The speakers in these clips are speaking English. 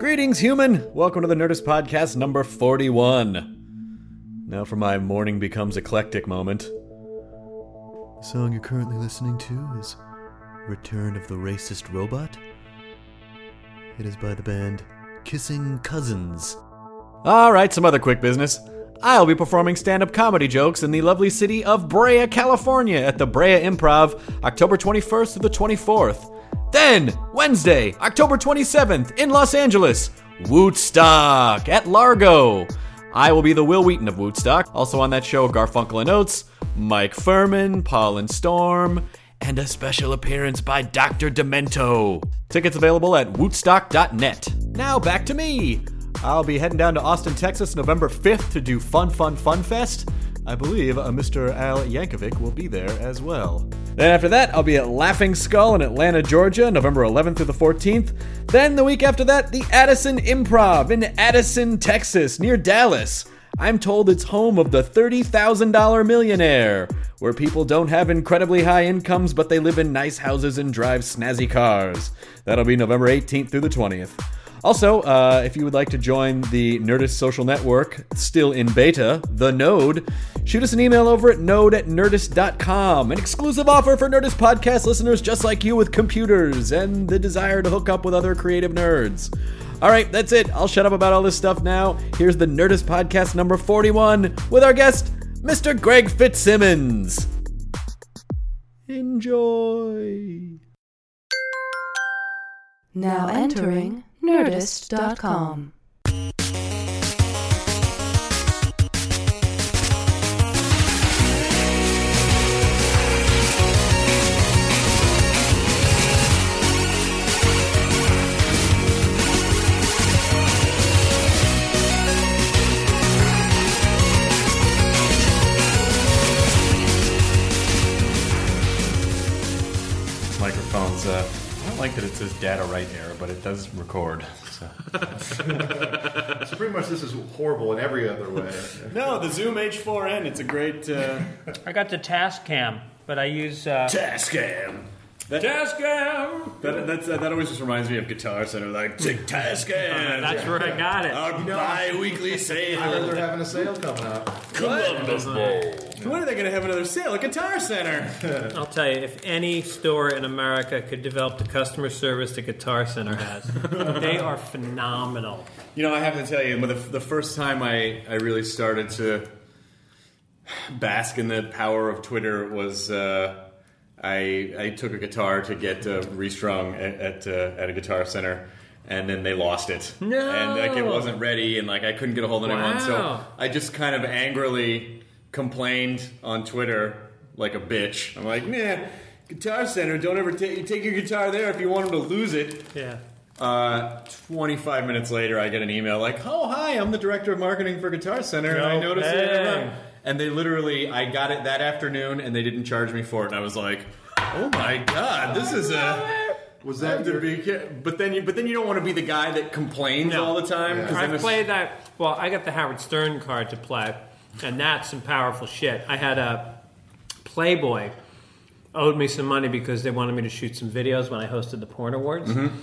Greetings, human! Welcome to the Nerdist Podcast number 41. Now for my morning becomes eclectic moment. The song you're currently listening to is Return of the Racist Robot. It is by the band Kissing Cousins. Alright, some other quick business. I'll be performing stand up comedy jokes in the lovely city of Brea, California at the Brea Improv October 21st to the 24th. Then, Wednesday, October 27th in Los Angeles, w00tstock at Largo. I will be the Wil Wheaton of w00tstock. Also on that show, Garfunkel and Oates, Mike Phirman, Paul and Storm, and a special appearance by Dr. Demento. Tickets available at w00tstock.net. Now back to me. I'll be heading down to Austin, Texas, November 5th to do Fun Fun Fun Fest. I believe uh, Mr. Al Yankovic will be there as well. Then after that, I'll be at Laughing Skull in Atlanta, Georgia, November 11th through the 14th. Then the week after that, the Addison Improv in Addison, Texas, near Dallas. I'm told it's home of the $30,000 millionaire, where people don't have incredibly high incomes, but they live in nice houses and drive snazzy cars. That'll be November 18th through the 20th. Also, uh, if you would like to join the Nerdist social network, still in beta, The Node, shoot us an email over at node at nerdist.com. An exclusive offer for Nerdist podcast listeners just like you with computers and the desire to hook up with other creative nerds. All right, that's it. I'll shut up about all this stuff now. Here's the Nerdist podcast number 41 with our guest, Mr. Greg Fitzsimmons. Enjoy. Now entering Nerdist.com. like that it says data right error, but it does record. So. So pretty much this is horrible in every other way. No, the Zoom H4n, it's a great. Uh, I got the Tascam, but I use uh, Tascam. That, Tascam. that, that's, uh, that always just reminds me of Guitar Center, like, take Tascam. That's where I got it. Our bi weekly I heard sale. they're having a sale coming up. Columbus. When are they going to have another sale at Guitar Center? I'll tell you, if any store in America could develop the customer service that Guitar Center has, they are phenomenal. You know, I have to tell you, the, the first time I, I really started to bask in the power of Twitter was uh, I, I took a guitar to get uh, restrung at, at, uh, at a guitar center. And then they lost it, No! and like it wasn't ready, and like I couldn't get a hold of anyone. So I just kind of angrily complained on Twitter like a bitch. I'm like, man, Guitar Center, don't ever take take your guitar there if you want them to lose it. Yeah. Uh, 25 minutes later, I get an email like, "Oh, hi, I'm the director of marketing for Guitar Center, and I No noticed it." Bang. And they literally, I got it that afternoon, and they didn't charge me for it, and I was like, "Oh my god, this is a." Was that to your, be, ca- but then you, but then you don't want to be the guy that complains No. all the time. 'cause then I it's- played that. Well, I got the Howard Stern card to play, and that's some powerful shit. I had a Playboy owed me some money because they wanted me to shoot some videos when I hosted the Porn Awards, mm-hmm.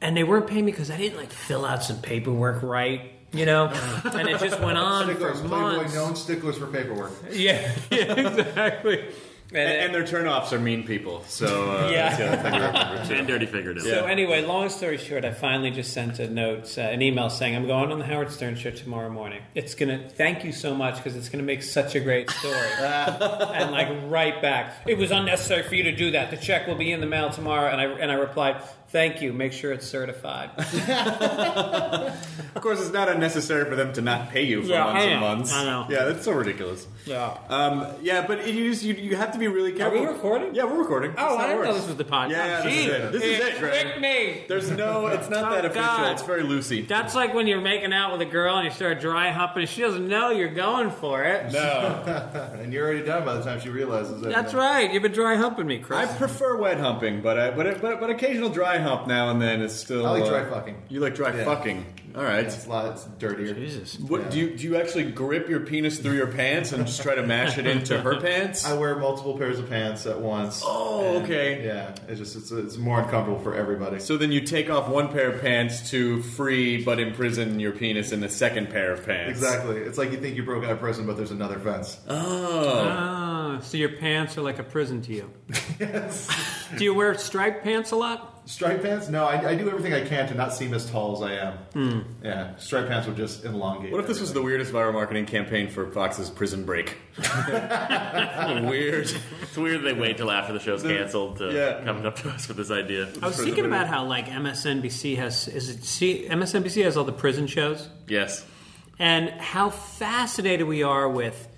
and they weren't paying me because I didn't like fill out some paperwork right, you know, and it just went on for sticklers, months. known sticklers for paperwork. Yeah, yeah, exactly. And, and their turnoffs are mean people. So uh, Yeah. that's the other thing to remember too. and dirty figurative. So anyway, long story short, I finally just sent a note, uh, an email saying I'm going on the Howard Stern show tomorrow morning. It's gonna thank you so much because it's gonna make such a great story. and like right back, it was unnecessary for you to do that. The check will be in the mail tomorrow. And I and I replied, thank you. Make sure it's certified. Of course, it's not unnecessary for them to not pay you for Yeah, months and months. I know. Yeah, that's so ridiculous. yeah. Um, yeah, but you, just, you you have to be really Are we recording? Yeah, we're recording. Oh, That's I how it didn't know this was the podcast. Yeah, yeah, this is Gee, it. This is it, Greg. tricked me. There's no, it's not Oh, that official. God. It's very loosey. That's like when you're making out with a girl and you start dry humping she doesn't know you're going for it. No, And you're already done by the time she realizes it. That's right. You've been dry humping me, Chris. I prefer wet humping, but I, but but but occasional dry hump now and then is still. I like uh, dry fucking. You like dry Yeah. fucking. All right. It's a lot. It's dirtier. Jesus. What do you do? You actually grip your penis through your pants and just try to mash it into her pants? I wear multiple pairs of pants at once. Oh, And, okay. Yeah, it's just it's, it's more uncomfortable for everybody. So then you take off one pair of pants to free but imprison your penis in the second pair of pants. exactly, it's like you think you broke out of prison, but there's another fence. Oh. Ah, so your pants are like a prison to you. Yes. Do you wear striped pants a lot? Striped pants? No, I, I do everything I can to not seem as tall as I am. Hmm. Yeah, striped pants would just elongate. What if this was the weirdest viral marketing campaign for Fox's Prison Break? Weird. It's weird they wait till after the show's canceled to Yeah. come up to us with this idea. I was thinking about how like MSNBC has is it C, MSNBC has all the prison shows Yes. and how fascinated we are with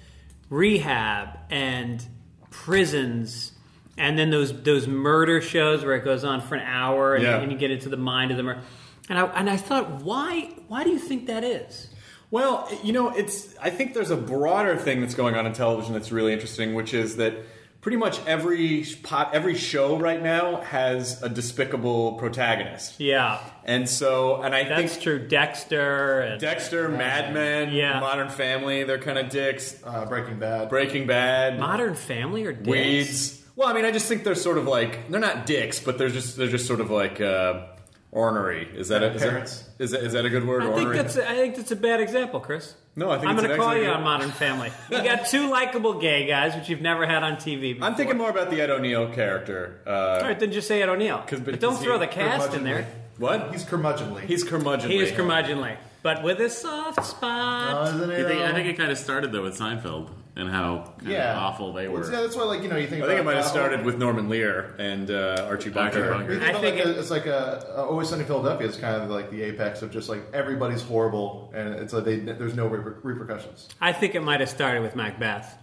rehab and prisons and then those those murder shows where it goes on for an hour and, Yeah. and you get into the mind of the murder. And I and I thought, why why do you think that is? Well, you know, it's. I think there's a broader thing that's going on in television that's really interesting, which is that pretty much every pot, every show right now has a despicable protagonist, Yeah, and so, and I that's think it's true. Dexter and Dexter, Mad Men, Yeah. Modern Family, they're kind of dicks. uh, Breaking Bad? Breaking Bad, Modern Family or dicks? Weeds. Well, I mean, I just think they're sort of like they're not dicks, but they're just they're just sort of like uh, ornery. Is that a, is, Parents. that, is that is that a good word? I think ornery. that's a, I think that's a bad example, Chris. No, I think I'm it's going to an call excellent you on. Modern Family. You got two likable gay guys, which you've never had on TV. Before. I'm thinking more about the Ed O'Neill character. Uh, All right, then just say Ed O'Neill. 'Cause- But don't because throw the cast in there. What? He's curmudgeonly. He's curmudgeonly. He is curmudgeonly, but with a soft spot. Uh, isn't it, You think, I uh, think it kind of started though with Seinfeld and how kind yeah, of awful they Well, were. yeah, that's why, like you know, you think. I think it might have uh, started with Norman Lear and uh, Archie Bunker. Bunker. You think I about, think like it- a, it's like a, uh Always Sunny in Philadelphia is kind of like the apex of just like everybody's horrible and it's like they, there's no reper- repercussions. I think it might have started with Macbeth.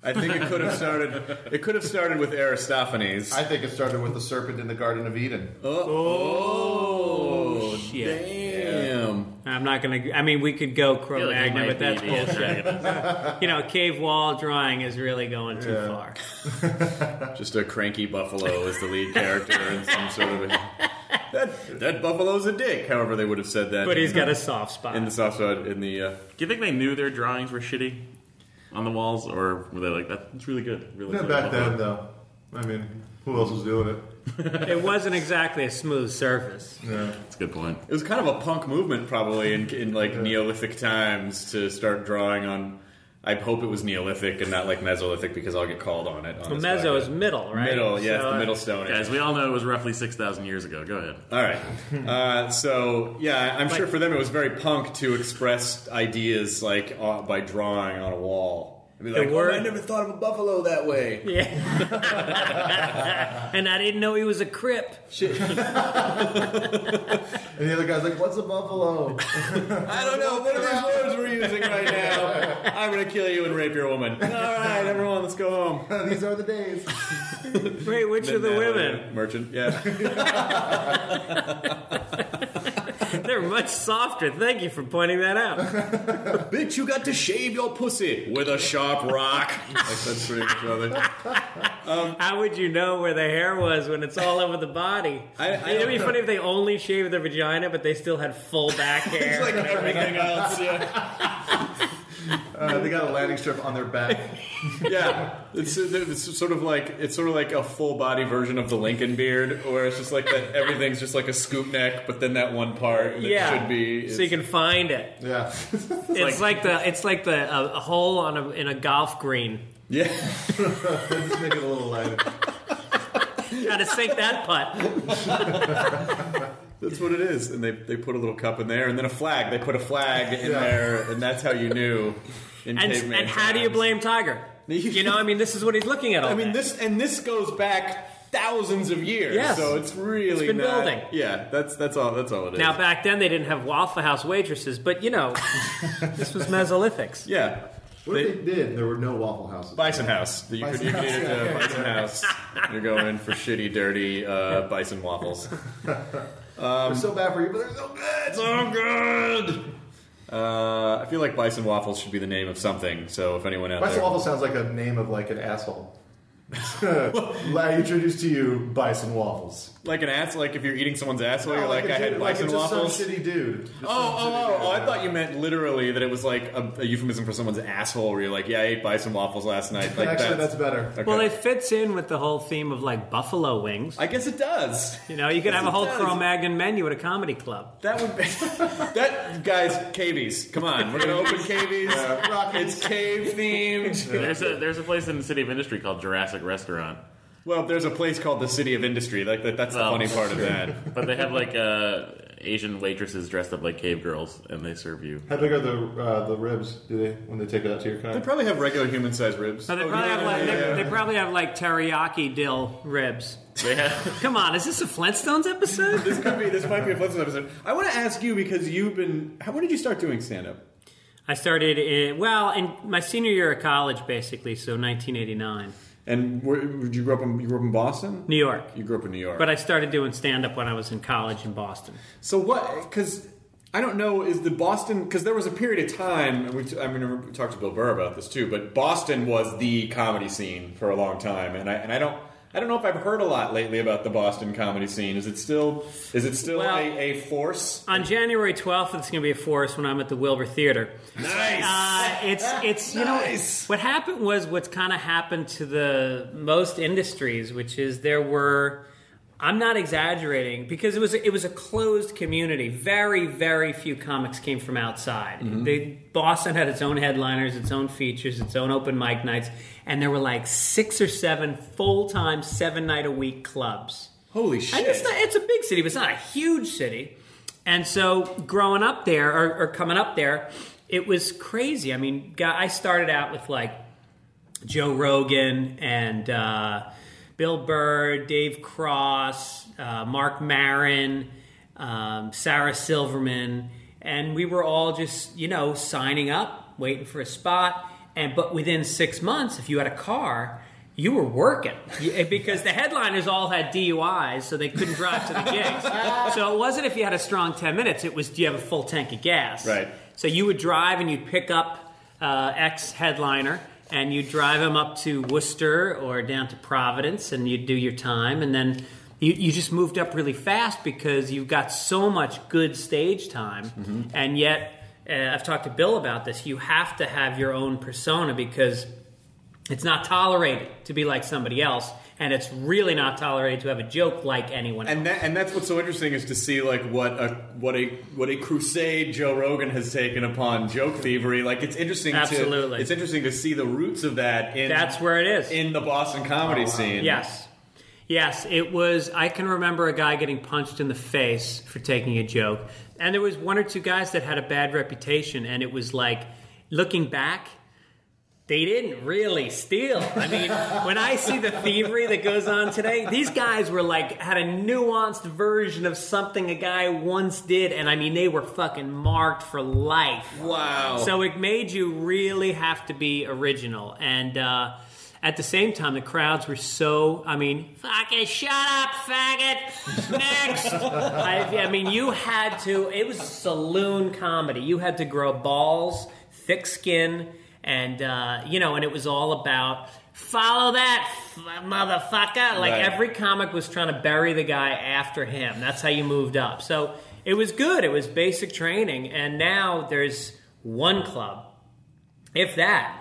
I think it could have started. It could have started with Aristophanes. I think it started with the serpent in the Garden of Eden. oh, shit. Damn. I'm not going to. I mean, we could go I like he Cro-Magnon, might but that's be bullshit. antagonist. you know, cave wall drawing is really going too Yeah. far. Just a cranky buffalo is the lead character in some sort of. A, that that buffalo's a dick. However, they would have said that. But he's got a soft spot. in the soft spot in the. Uh, Do you think they knew their drawings were shitty on the walls, or were they like, "That's really good"? Really Yeah, good." back then though. I mean, who else was doing it? it wasn't exactly a smooth surface. Yeah. That's a good point. It was kind of a punk movement, probably in, in like Neolithic times, to start drawing on. I hope it was Neolithic and not like Mesolithic because I'll get called on it. On Well, Meso is middle, right? Middle, yes, So, the uh, Middle Stone Age. Guys, we all know it was roughly six thousand years ago. Go ahead. All right. Uh, so yeah, I'm sure for them it was very punk to express ideas like uh, by drawing on a wall. I'd be like, word- oh, I never thought of a buffalo that way. Yeah. and I didn't know he was a crip. And the other guy's like, "What's a buffalo?" I don't know. What are these words we're using right now? I'm gonna kill you and rape your woman. All right, everyone, let's go home. These are the days. Wait, which are the women? Merchant, yeah. They're much softer. Thank you for pointing that out. Bitch, you got to shave your pussy with a sharp rock. like that's pretty much how um, How would you know where the hair was when it's all over the body? I- I It'd be don't funny if they only shaved their vagina, but they still had full back hair. It's like everything else. Yeah. Uh, they got a landing strip on their back. Yeah, it's, it's sort of like it's sort of like a full body version of the Lincoln beard, where it's just like that everything's just like a scoop neck, but then that one part that yeah, should be. so you can find it. Yeah. It's like, the it's like the a, a hole on a in a golf green Yeah. Just make it a little lighter. Got to sink that putt. That's what it is. And they, they put a little cup in there and then a flag. They put a flag in Yeah. there and that's how you knew in And, and how do you blame Tiger? You know, I mean, this is what he's looking at. All I mean, day. this and this goes back thousands of years. Yes. So it's really It's been not- building. Yeah, that's that's all that's all it is. Now, back then they didn't have Waffle House waitresses, but you know, this was Mesolithics. yeah. What if they did? There were no Waffle Houses. Bison House. You could, you could eat Bison it at House, Bison House. You're going for shitty, dirty uh, bison waffles. they're so bad for you, but they're so good. So good. Uh, I feel like bison waffles should be the name of something. So if anyone out Bison there, Waffle sounds like a name of like an asshole. I introduce to you Bison Waffles. Like an ass, like if you're eating someone's asshole, No, you're like, a I dude- had like bison it's just waffles. Some shitty dude. Just Oh, some oh, shitty oh, dude. oh! I thought you meant literally that it was like a, a euphemism for someone's asshole, where you're like, "Yeah, I ate bison waffles last night." Like Actually, that's better. Okay. Well, it fits in with the whole theme of like buffalo wings. I guess it does. You know, you could have a whole does. Cro-Magnon menu at a comedy club. That would be that guys. Cavies, come on, we're gonna open cavies. It's cave themed. There's a there's a place in the City of Industry called Jurassic Restaurant, Well, there's a place called the City of Industry. Like that, that's the Well, funny part of that. but they have like uh, Asian waitresses dressed up like cave girls, and they serve you. How big are the uh, the ribs? Do they when they take it out to your car? They probably have regular human-sized ribs. So they Oh, probably yeah, have like yeah, they, yeah. they probably have like teriyaki dill ribs. They have Come on, is this a Flintstones episode? This could be. This might be a Flintstones episode. I want to ask you because you've been. How, when did you start doing stand-up? I started in well in my senior year of college, basically, so 1989, And where, did you grow up in? You grew up in Boston. New York. You grew up in New York. But I started doing stand up when I was in college in Boston. So what? Because I don't know. Is the Boston? Because there was a period of time. We, I mean, we talked to Bill Burr about this too. But Boston was the comedy scene for a long time, and I and I don't. I don't know if I've heard a lot lately about the Boston comedy scene. Is it still? Is it still Well- a, a force? On January 12th, it's going to be a force when I'm at the Wilbur Theater. Nice. Uh, it's it's you Nice. know what happened was what's kind of happened to the most industries, which is there were. I'm not exaggerating because it was it was a closed community. Very very few comics came from outside. They, Boston had its own headliners, its own features, its own open mic nights, and there were like six or seven full time seven night a week clubs. Holy And shit! it's, not, it's a big city, but it's not a huge city. And so growing up there, or, or coming up there, it was crazy. I mean, I started out with like Joe Rogan and uh, Bill Burr, Dave Cross, uh, Marc Maron, um, Sarah Silverman, and we were all just you know signing up, waiting for a spot. And but within six months, if you had a car, you were working because the headliners all had DUIs, so they couldn't drive to the gigs. so it wasn't if you had a strong ten minutes; it was do you have a full tank of gas? Right. So you would drive and you'd pick up uh, ex headliner and you'd drive them up to Worcester or down to Providence and you'd do your time and then you, you just moved up really fast because you've got so much good stage time. And yet uh, I've talked to Bill about this you have to have your own persona because it's not tolerated to be like somebody else and it's really not tolerated to have a joke like anyone else. and that, and that's what's so interesting is to see like what a what a what a crusade Joe Rogan has taken upon joke thievery. Like it's interesting. Absolutely. to, it's interesting to see the roots of that. In, That's where it is. in the Boston comedy oh, scene. Yes. Yes, it was. I can remember a guy getting punched in the face for taking a joke. And there was one or two guys that had a bad reputation. And it was like, looking back, they didn't really steal. I mean, when I see the thievery that goes on today, these guys were like, had a nuanced version of something a guy once did. And I mean, they were fucking marked for life. Wow. So it made you really have to be original. And uh, at the same time, the crowds were so, I mean, fucking shut up, faggot. Next. I, I mean, you had to, it was saloon comedy. You had to grow balls, thick skin, and, uh, you know, and it was all about. Follow that, f- motherfucker! Like Right. every comic was trying to bury the guy after him. That's how you moved up. So it was good. It was basic training, and now there's one club, if that.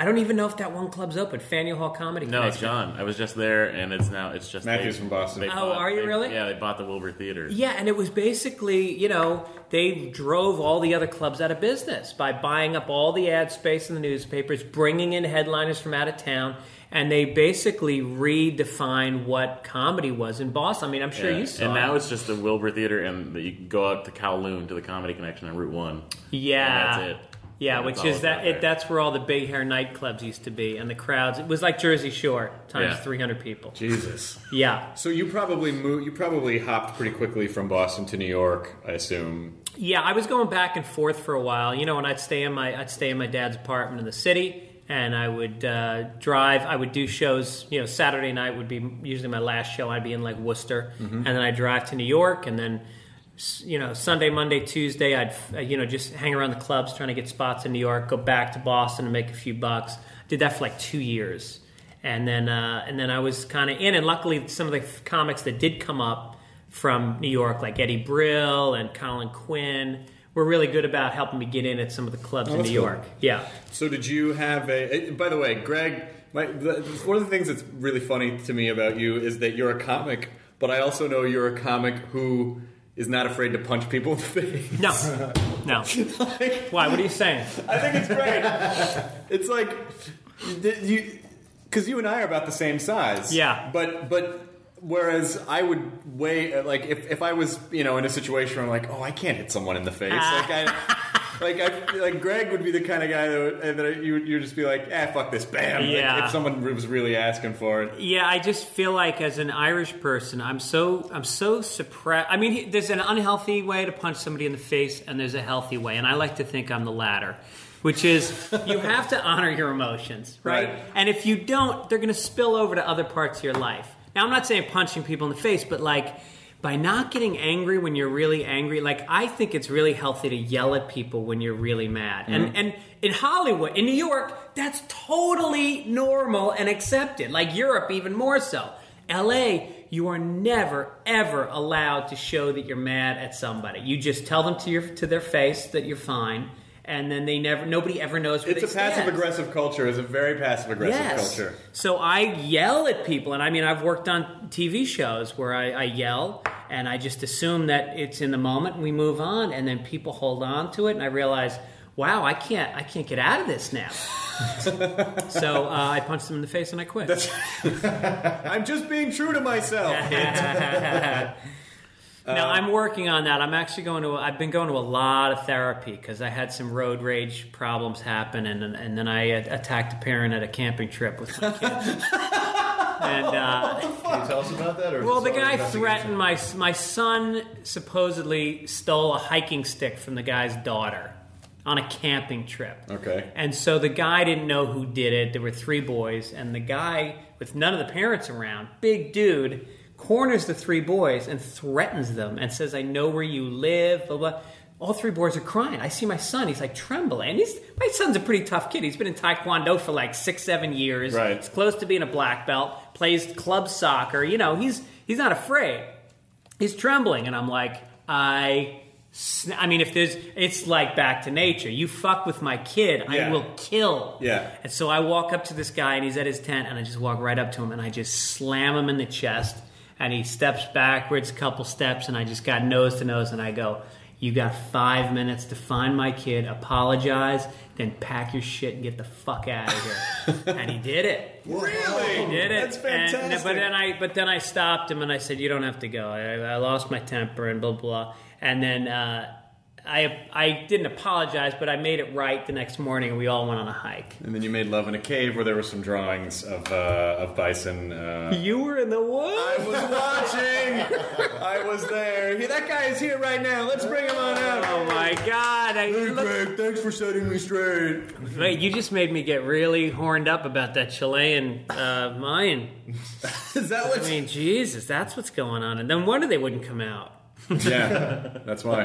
I don't even know if that one club's open. Faneuil Hall Comedy. No, it's Connection. John. I was just there, and it's now it's just Matthew's they- from Boston. they Oh, are you they- really? Yeah, they bought the Wilbur Theater. Yeah, and it was basically, you know, they drove all the other clubs out of business by buying up all the ad space in the newspapers, bringing in headliners from out of town, and they basically redefined what comedy was in Boston. I mean, I'm sure Yeah. you saw. and now it. it's just the Wilbur Theater, and you can go out to Kowloon to the Comedy Connection on Route One. yeah, And that's it. Yeah, which is that it, that's where all the big hair nightclubs used to be, and the crowds. It was like Jersey Shore times Yeah. 300 people. Jesus. Yeah, So you probably moved. You probably hopped pretty quickly from Boston to New York. I assume. Yeah, I was going back and forth for a while. You know, and I'd stay in my I'd stay in my dad's apartment in the city, and I would uh, drive. I would do shows. You know, Saturday night would be usually my last show. I'd be in like Worcester, and then I'd drive to New York, and then s- you know Sunday, Monday, Tuesday, I'd uh, you know just hang around the clubs trying to get spots in New York. Go back to Boston and make a few bucks. Did that for like two years, and then uh, and then I was kind of in. And luckily, some of the comics that did come up from New York, like Eddie Brill and Colin Quinn, were really good about helping me get in at some of the clubs in Oh, that's New cool. York. Yeah. So did you have a? eh, By the way, Greg, my, the, one of the things that's really funny to me about you is that you're a comic, but I also know you're a comic who is not afraid to punch people in the face. No. No. like, Why? What are you saying? I think it's great. it's like you, because you and I are about the same size. Yeah. But but whereas I would weigh like if, if I was you know in a situation where I'm like oh I can't hit someone in the face ah. like I. Like I, like Greg would be the kind of guy that, would, that you you would just be like, ah, fuck this, bam. Like, Yeah. if someone was really asking for it, Yeah, I just feel like as an Irish person, I'm so I'm so suppressed. I mean, there's an unhealthy way to punch somebody in the face, and there's a healthy way, and I like to think I'm the latter, which is you have to honor your emotions, right? Right. And if you don't, they're going to spill over to other parts of your life. Now, I'm not saying punching people in the face, but like by not getting angry when you're really angry, like I think it's really healthy to yell at people when you're really mad. And mm-hmm. and in Hollywood, in New York, that's totally normal and accepted. Like Europe, even more so. LA, you are never ever allowed to show that you're mad at somebody. You just tell them to your to their face that you're fine, and then they never nobody ever knows where it's a passive aggressive culture. It's a very passive aggressive Yes. culture. So I yell at people, and I mean, I've worked on TV shows where I, I yell, and I just assume that it's in the moment, and we move on, and then people hold on to it, and I realize, wow, I can't, I can't get out of this now. so uh, I punched them in the face and I quit. I'm just being true to myself. now I'm working on that. I'm actually going to. I've been going to a lot of therapy because I had some road rage problems happen, and and then I attacked a parent at a camping trip with my kids. and uh, Can you tell us about that? Or well, the guy investigation? threatened my my son. Supposedly stole a hiking stick from the guy's daughter on a camping trip. Okay. And so the guy didn't know who did it. There were three boys, and the guy, with none of the parents around, big dude, corners the three boys and threatens them and says, I know where you live, blah, blah. All three boys are crying. I see my son. He's like trembling. And he's, my son's a pretty tough kid. He's been in Taekwondo for like six, seven years. Right. He's close to being a black belt, plays club soccer. You know, he's, he's not afraid he's trembling and i'm like i i mean if there's it's like back to nature you fuck with my kid i will kill Yeah. and so i walk up to this guy and he's at his tent and i just walk right up to him and i just slam him in the chest and he steps backwards a couple steps and i just got nose to nose and i go you got five minutes to find my kid apologize then pack your shit and get the fuck out of here and he did it Really? he did it. That's And- fantastic. but then I, but then I stopped him and I said, "You don't have to go. I, I lost my temper and blah blah." And then uh, I, I didn't apologize, but I made it right the next morning, and we all went on a hike. And then you made love in a cave where there were some drawings of uh, of bison. Uh, You were in the woods. I was watching. I was there. Hey, that guy is here right now. Let's bring him on out. Oh my god! I, look, thanks for setting me straight. wait, you just made me get really horned up about that Chilean uh, Mayan. Is that what? I mean, Jesus, that's what's going on. And then wonder they wouldn't come out. Yeah, that's why.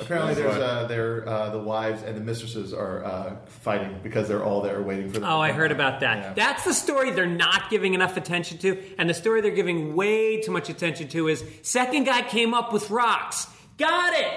Apparently, That's there's why. uh, their uh, the wives and the mistresses are uh, fighting because they're all there waiting for them. Oh, I heard about that. Yeah. That's the story they're not giving enough attention to. And the story they're giving way too much attention to is second guy came up with rocks. Got it.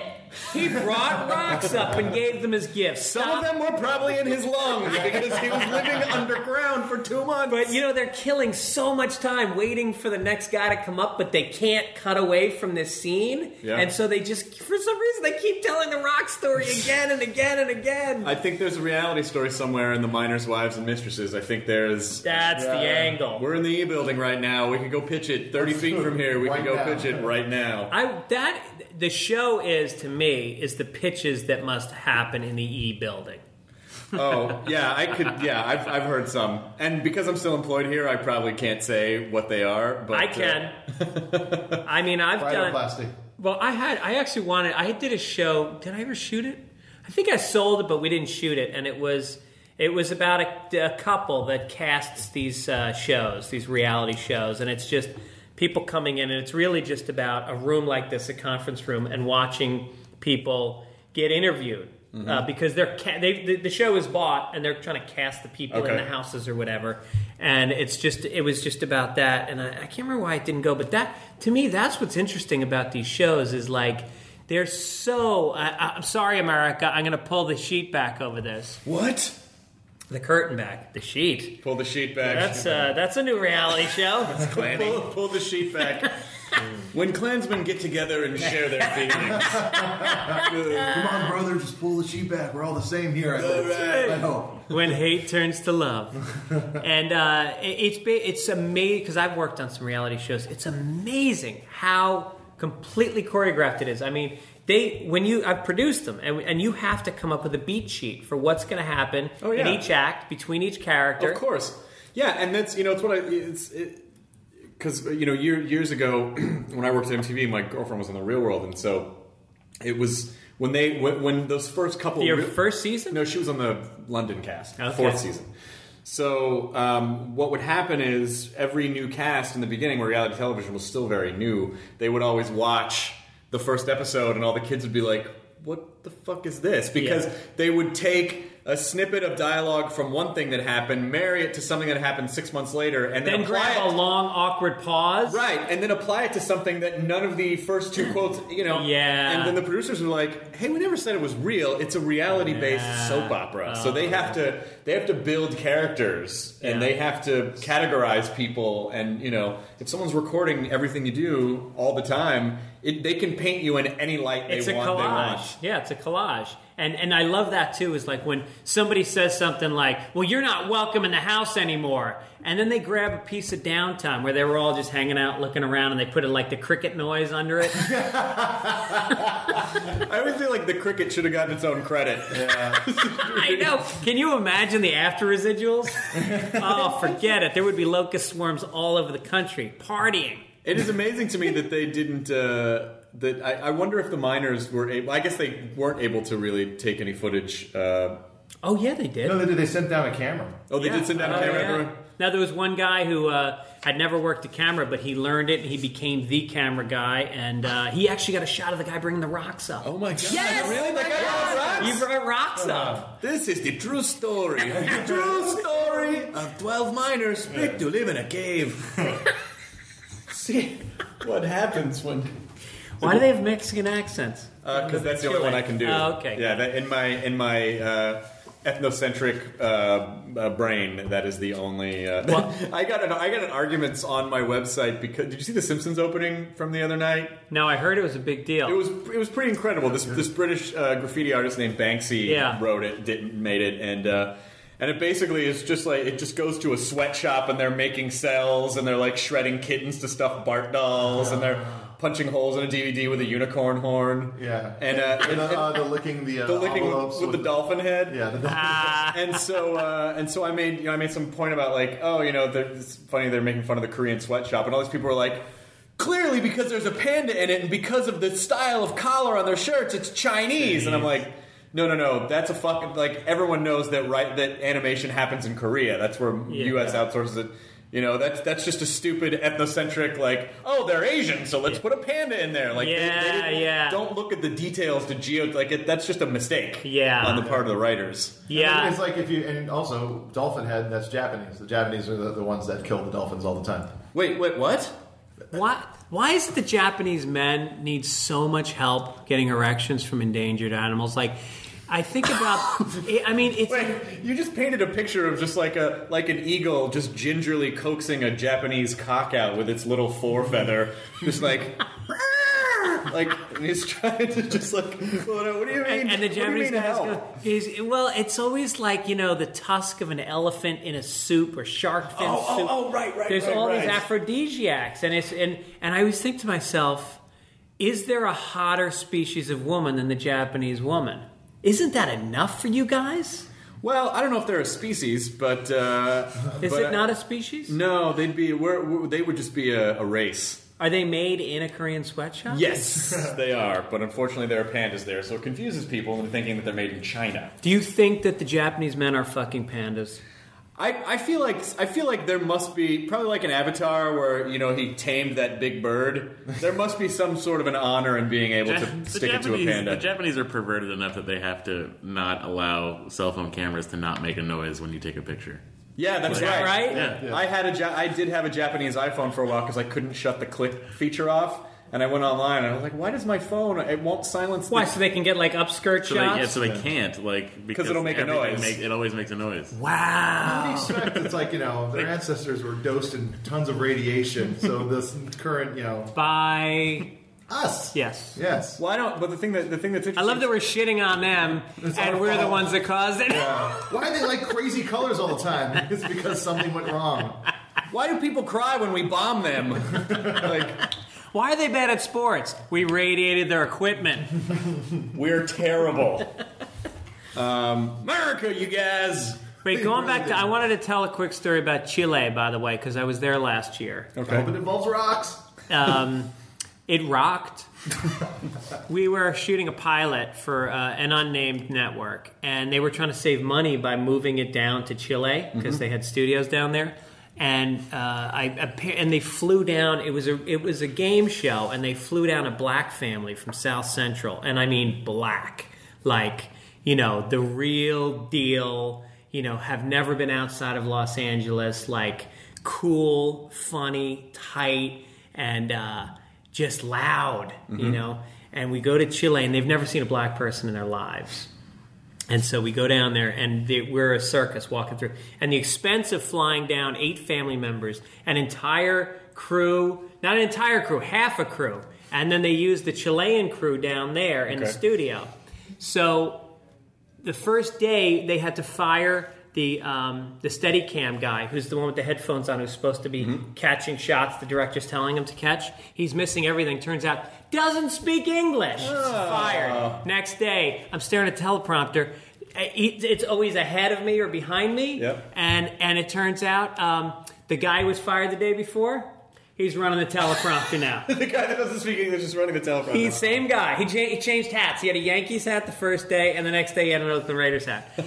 He brought rocks up and gave them as gifts. Some of them were probably in his lungs because he was living underground for two months. But you know they're killing so much time waiting for the next guy to come up, but they can't cut away from this scene, Yeah. and so they just, for some reason, they keep telling the rock story again and again and again. I think there's a reality story somewhere in the miners' wives and mistresses. I think there's. That's the angle. We're in the E building right now. We could go pitch it 30 feet from here. We Right could go now. pitch it right now. I that the show is to me is the pitches that must happen in the E building. Oh, yeah, I could. Yeah, I've, I've heard some. And because I'm still employed here, I probably can't say what they are. But I uh, can. I mean, I've done. Rhinoplasty. Well, I had. I actually wanted. I did a show. Did I ever shoot it? I think I sold it, but we didn't shoot it. And it was. It was about a, a couple that casts these uh, shows, these reality shows, and it's just people coming in, and it's really just about a room like this, a conference room, and watching people get interviewed. Mm-hmm. Uh, because they're ca- they, the, the show is bought and they're trying to cast the people in the houses or whatever, and it's just it was just about that, and I, I can't remember why it didn't go, but that to me that's what's interesting about these shows is like they're so. I, I- I'm sorry, America, I'm going to pull the sheet back over this, What? the curtain back, the sheet. Pull the sheet back. That's uh, that's a new reality show. pull, pull the sheet back. when Klansmen get together and share their feelings. Come on, brother, just pull the sheet back. We're all the same here. I hope. I hope. when hate turns to love. and uh, it- it's ba- it's amazing because I've worked on some reality shows. It's amazing how completely choreographed it is. I mean, they when you I've produced them and, and you have to come up with a beat sheet for what's going to happen Oh, in yeah. each act between each character. Of course, yeah, and that's you know it's what I it's because you know year, years ago when I worked at MTV, my girlfriend was in the Real World, and so it was when they when, when those first couple Your re- first season? No, she was on the London cast, Okay. fourth season. So um, what would happen is every new cast in the beginning, where reality television was still very new, they would always watch the first episode, and all the kids would be like, "What the fuck is this?" Because Yeah. they would take a snippet of dialogue from one thing that happened, marry it to something that happened six months later, and then, Then apply grab it a long awkward pause. Right, and then apply it to something that none of the first two quotes, you know. Yeah. And then the producers were like, "Hey, we never said it was real. It's a reality-based Yeah. soap opera. so they have uh-huh. to they have to build characters and they have to categorize people. And you know, if someone's recording everything you do all the time, it, they can paint you in any light they It's a want. They collage. want. Yeah, it's a collage. And and I love that too, is like when somebody says something like, Well, you're not welcome in the house anymore. And then they grab a piece of downtime where they were all just hanging out looking around and they put it like the cricket noise under it. I always feel like the cricket should have gotten its own credit. I know. Can you imagine the after residuals? oh, forget it. There would be locust swarms all over the country partying. It is amazing to me that they didn't. Uh, that I, I wonder if the miners were able. I guess they weren't able to really take any footage. Uh, Oh yeah, they did. No, they did. They sent down a camera. oh, they did send down a Oh, camera. yeah. Now there was one guy who uh, had never worked a camera, but he learned it and he became the camera guy, and uh, he actually got a shot of the guy bringing the rocks up. Oh my god! Yes! really? That guy brought rocks? He brought rocks up. This is the true story. the true story of twelve miners picked to live in a cave. See what happens when. Why do they have Mexican accents? Because that's the only one I can do. Oh, okay. Yeah, that, in my in my uh, ethnocentric uh, uh, brain, that is the only. Uh, Well- I got an I got an arguments on my website because did you see the Simpsons opening from the other night? No, I heard it was a big deal. It was it was pretty incredible. This this British uh, graffiti artist named Banksy Yeah. wrote it, did made it, and uh, and it basically is just like it just goes to a sweatshop and they're making cells and they're like shredding kittens to stuff Bart dolls and they're punching holes in a DVD with a unicorn horn. Yeah. and uh, And, and- uh, and- uh, the licking the, uh, the licking envelopes with the dolphin head. Yeah, the Ah, and so uh, and so I made you know I made some point about like oh you know they're, it's funny they're making fun of the Korean sweatshop and all these people were like clearly because there's a panda in it and because of the style of collar on their shirts it's Chinese and I'm like no no no that's a fucking like everyone knows that right that animation happens in Korea that's where Yeah. U.S. outsources it. You know that's that's just a stupid ethnocentric like oh they're Asian so let's put a panda in there like they- they Yeah, yeah. don't look at the details to geo like it, that's just a mistake Yeah. on the part of the writers yeah. It's like if you and also dolphin head. That's Japanese. The Japanese are the, the ones that kill the dolphins all the time. Wait, wait, what? Why? Why is it the Japanese men need so much help getting erections from endangered animals? Like, I think about. I mean, it's Wait, you just painted a picture of just like a like an eagle just gingerly coaxing a Japanese cock out with its little fore feather, just like. like and he's trying to just like what do you mean and, and the What do you Japanese guys go, he's, well, it's always like you know the tusk of an elephant in a soup or shark fin Oh, oh, soup. oh, right, right, There's right, all these aphrodisiacs, and it's and and I always think to myself, is there a hotter species of woman than the Japanese woman? Isn't that enough for you guys? Well, I don't know if they're a species, but uh, Is but it not a species? No, they'd be. We're, we're, they would just be a, a race. Are they made in a Korean sweatshop? Yes, they are, but unfortunately there are pandas there, so it confuses people into thinking that they're made in China. Do you think that the Japanese men are fucking pandas? I, I feel like I feel like there must be probably like an avatar where you know he tamed that big bird. There must be some sort of an honor in being able to the stick it to a Japanese, panda. the Japanese are perverted enough that they have to not allow cell phone cameras to not make a noise when you take a picture. yeah, that's Is that right. right? Yeah. I had a ja- I did have a Japanese iPhone for a while because I couldn't shut the click feature off, and I went online and I was like, why does my phone it won't silence? The Why? So they can get like upskirt So they, shots? yeah, so they can't like because it'll make a everything noise. Make, it always makes a noise. wow. expect it's like you know their ancestors were dosed in tons of radiation, so this current you know By us. yes. Yes. well, I don't. But the thing that the thing that's I love that we're shitting on them, It's and we're the fault. ones that caused it. Why do they like crazy colors all the time? It's because something went wrong. Why do people cry when we bomb them? like Why are they bad at sports? We radiated their equipment. we're terrible. um, America, you guys. Wait, going back to, I wanted to tell a quick story about Chile, by the way, because I was there last year. I hope it involves rocks. Um, it rocked. we were shooting a pilot for uh, an unnamed network, and they were trying to save money by moving it down to Chile because they had studios down there. And uh, I and they flew down. It was a it was a game show, and they flew down a black family from South Central, and I mean black, like you know the real deal. You know, have never been outside of Los Angeles, like cool, funny, tight, and uh, just loud, you know. And we go to Chile, and they've never seen a black person in their lives. And so we go down there, and they, we're a circus walking through. And the expense of flying down eight family members, an entire crew, not an entire crew, half a crew. And then they use the Chilean crew down there in the studio. So the first day they had to fire the um, the Steadicam guy, who's the one with the headphones on, who's supposed to be catching shots. The director's telling him to catch. He's missing everything. Turns out doesn't speak English. Fired. Next day, I'm staring at the teleprompter. It's always ahead of me or behind me. Yep. And and it turns out um, the guy who was fired the day before. He's running the teleprompter now. the guy that doesn't speak English is running the teleprompter. He's same guy. He, cha- he changed hats. He had a Yankees hat the first day, and the next day he had an Oakland Raiders hat.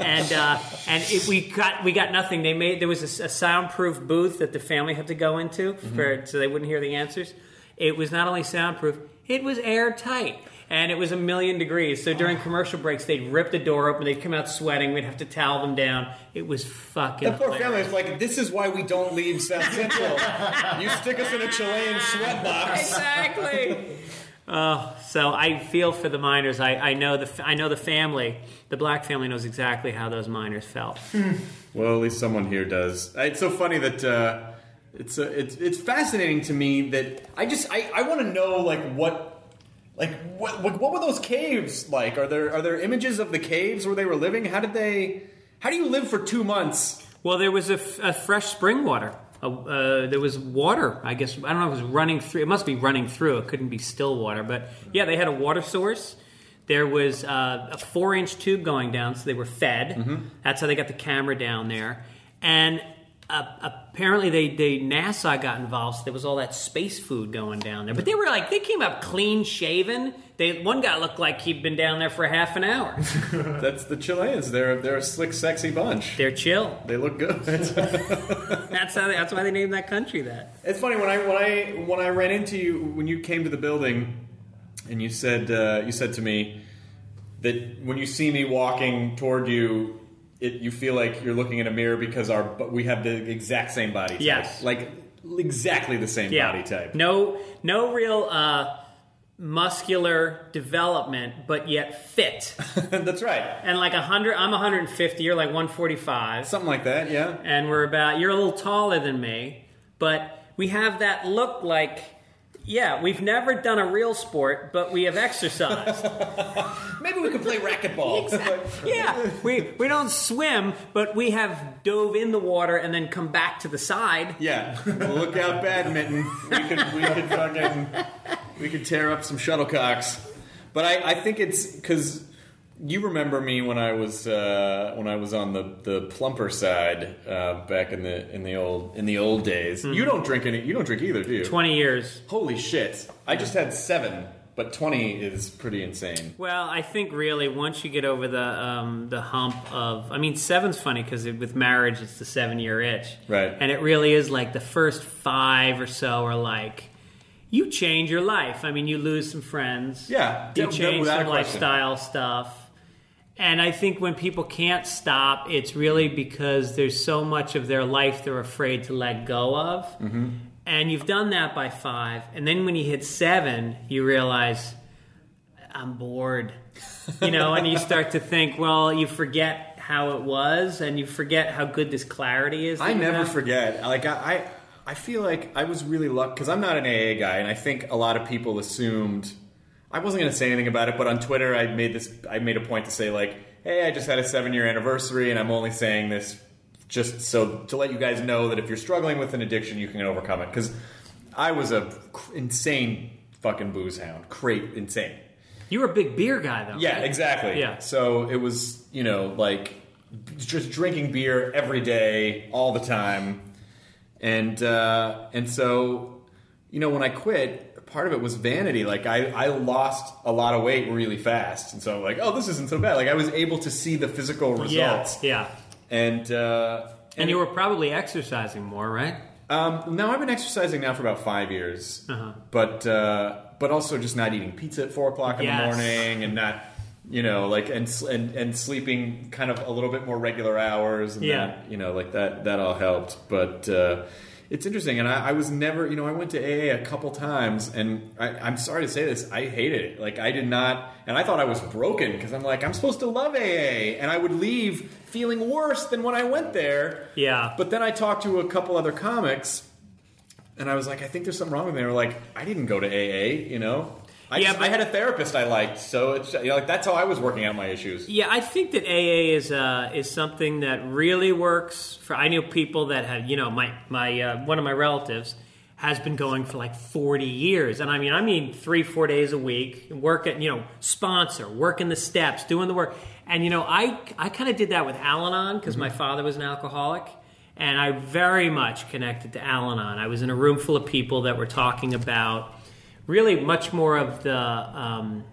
and uh, and it, we got we got nothing. They made there was a soundproof booth that the family had to go into for so they wouldn't hear the answers. It was not only soundproof; it was airtight. And it was a million degrees. So during commercial breaks, they'd rip the door open. They'd come out sweating. We'd have to towel them down. It was fucking. The poor hilarious. family is like, this is why we don't leave South Central. you stick us in a Chilean sweatbox. exactly. Oh, so I feel for the miners. I, I know the I know the family. The black family knows exactly how those miners felt. Well, at least someone here does. It's so funny that uh, it's, uh, it's it's fascinating to me that I just I, I want to know like what like what, what what were those caves like? Are there are there images of the caves where they were living? How did they? How do you live for two months? Well, there was a, f- a fresh spring water. Uh, uh, there was water. I guess I don't know if it was running through. It must be running through. It couldn't be still water, but yeah, they had a water source. There was uh, a four-inch tube going down, so they were fed. That's how they got the camera down there. And uh, apparently, they, they NASA got involved. So there was all that space food going down there. But they were like, they came up clean shaven. They one guy looked like he'd been down there for half an hour. That's the Chileans. They're they're a slick, sexy bunch. They're chill. They look good. That's how. They, that's why they named that country that. It's funny when I when I when I ran into you when you came to the building, and you said uh, you said to me that when you see me walking toward you, it you feel like you're looking in a mirror because our we have the exact same body. Type. Yes. like exactly the same Yeah. body type. No, no real uh, muscular development, but yet fit. That's right. and like a hundred, I'm 150. You're like 145. Something like that, yeah. and we're about you're a little taller than me, but we have that look like yeah, we've never done a real sport, but we have exercised. Maybe we could play racquetball. yeah, we we don't swim, but we have dove in the water and then come back to the side. Yeah, look out, badminton. We could, we could fucking, we could tear up some shuttlecocks. But I, I think it's because you remember me when I was uh, when I was on the, the plumper side uh, back in the in the old in the old days. You don't drink any. You don't drink either, do you? Twenty years. Holy shit! I just had seven, but twenty is pretty insane. Well, I think really once you get over the um, the hump of, I mean, seven's funny because with marriage it's the seven year itch, Right. And it really is like the first five or so are like you change your life. I mean, you lose some friends, Yeah, you change some question. lifestyle stuff. And I think when people can't stop, it's really because there's so much of their life they're afraid to let go of. Mm-hmm. And you've done that by five. And then when you hit seven, you realize, I'm bored. You know, and you start to think, well, you forget how it was and you forget how good this clarity is. I never forget. Like I, I, I feel like I was really lucky because I'm not an AA guy, and I think a lot of people assumed I wasn't going to say anything about it. But on Twitter, I made this. I made a point to say like, "Hey, I just had a seven year anniversary, and I'm only saying this just so to let you guys know that if you're struggling with an addiction, you can overcome it." Because I was a cr- insane fucking booze hound, crate insane. You were a big beer guy, though. Yeah, right? exactly. Yeah. So it was, you know, like just drinking beer every day, all the time, and uh, and so, you know, when I quit, part of it was vanity. Like I, I lost a lot of weight really fast, and so like, oh, this isn't so bad. Like I was able to see the physical results, yeah. and uh, And you were probably exercising more, right? um, now I've been exercising now for about five years, Uh-huh. but uh, but also just not eating pizza at four o'clock in Yes. the morning and not you know like and and and sleeping kind of a little bit more regular hours. And Yeah. that, you know like that that all helped, but. Uh, it's interesting, and I, I was never, you know, I went to AA a couple times, and I, I'm sorry to say this, I hated it. Like, I did not, and I thought I was broken because I'm like, I'm supposed to love AA, and I would leave feeling worse than when I went there. Yeah. But then I talked to a couple other comics, and I was like, I think there's something wrong with me. They were like, I didn't go to AA, you know. I, Yeah, just- but- I had a therapist I liked, so it's you know, like that's how I was working out my issues. Yeah, I think that AA is uh, is something that really works for. I know people that have, you know, my my uh, one of my relatives has been going for like forty years, and I mean, I mean, three four days a week, work at you know, sponsor, working the steps, doing the work, and you know, I I kind of did that with Al-Anon because my father was an alcoholic. And I very much connected to Al Anon. I was in a room full of people that were talking about really much more of the um,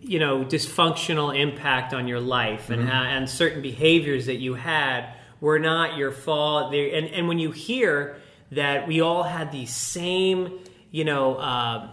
you know dysfunctional impact on your life and how, and certain behaviors that you had were not your fault. They- and and when you hear that we all had these same you know uh,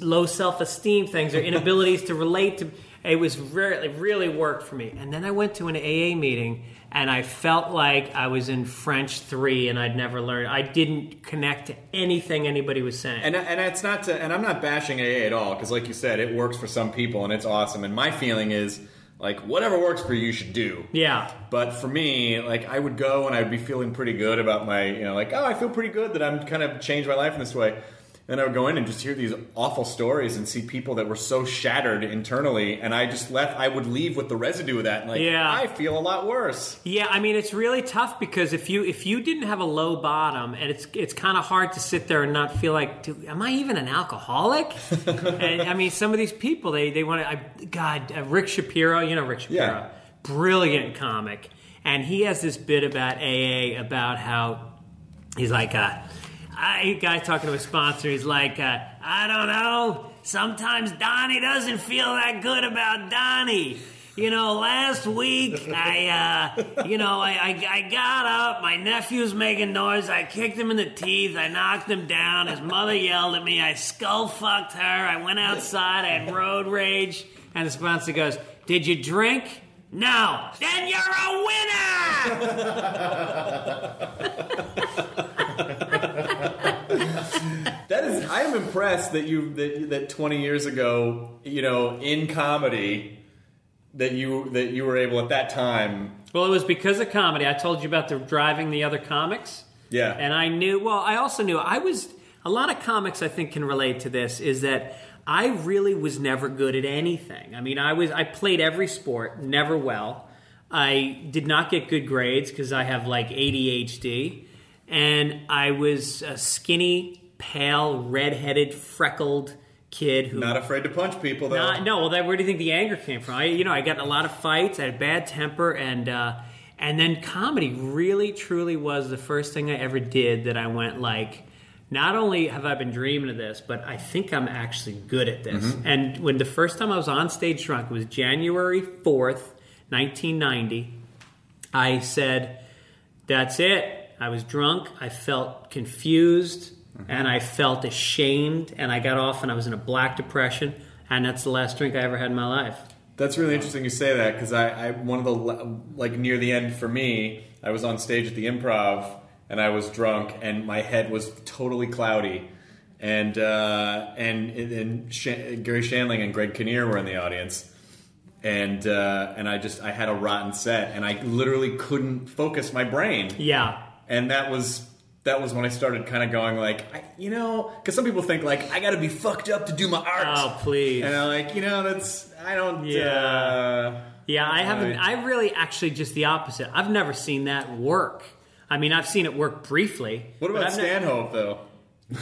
low self-esteem things or inabilities to relate to it was really really worked for me. And then I went to an AA meeting and I felt like I was in French 3 and I'd never learned I didn't connect to anything anybody was saying And and it's not to, and I'm not bashing AA at all because, like you said, it works for some people and it's awesome. And my feeling is like whatever works for you, you should do. yeah But for me, like I would go and I'd be feeling pretty good about my, you know, like oh, I feel pretty good that I'm kind of changed my life in this way. And I would go in and just hear these awful stories and see people that were so shattered internally, and I just left. I would leave with the residue of that, and like, Yeah. I feel a lot worse. Yeah, I mean it's really tough because if you if you didn't have a low bottom, and it's it's kind of hard to sit there and not feel like, Dude, am I even an alcoholic? and I mean, some of these people they they want to. I, God, uh, Rick Shapiro, you know Rick Shapiro, Yeah. brilliant comic, and he has this bit about AA about how he's like uh, I, guy talking to a sponsor. He's like, uh, I don't know. Sometimes Donnie doesn't feel that good about Donnie. You know, last week I, uh, you know, I, I, I got up. My nephew's making noise. I kicked him in the teeth. I knocked him down. His mother yelled at me. I skull fucked her. I went outside. I had road rage. And the sponsor goes, "Did you drink?" No. Then you're a winner. impressed that you that that 20 years ago, you know, in comedy, that you that you were able at that time. Well, it was because of comedy. I told you about the driving the other comics. Yeah. And I knew, well, I also knew I was, a lot of comics I think can relate to this is that I really was never good at anything. I mean, I was, I played every sport, never well. I did not get good grades because I have like ADHD. And I was a skinny, pale, redheaded, freckled kid who Not afraid to punch people though. not, no, well, then where do you think the anger came from? I, you know, I got in a lot of fights. I had a bad temper, and uh, and then comedy really, truly was the first thing I ever did that I went like. Not only have I been dreaming of this, but I think I'm actually good at this. And when the first time I was on stage drunk, was January 4th, 1990. I said, That's it. I was drunk. I felt confused and I felt ashamed. And I got off and I was in a black depression. And that's the last drink I ever had in my life. That's really interesting you say that because I, I one of the like near the end for me, I was on stage at the Improv and I was drunk and my head was totally cloudy, and uh, and and Sh- Garry Shandling and Greg Kinnear were in the audience, and uh, and I just I had a rotten set and I literally couldn't focus my brain, Yeah. And that was. That was when I started kind of going like, I, you know, because some people think like I got to be fucked up to do my art. Oh, please. And I'm like, you know, that's I don't. Yeah. Uh, Yeah, I haven't. Right. I really actually just the opposite. I've never seen that work. I mean, I've seen it work briefly. what about ne- Stanhope though?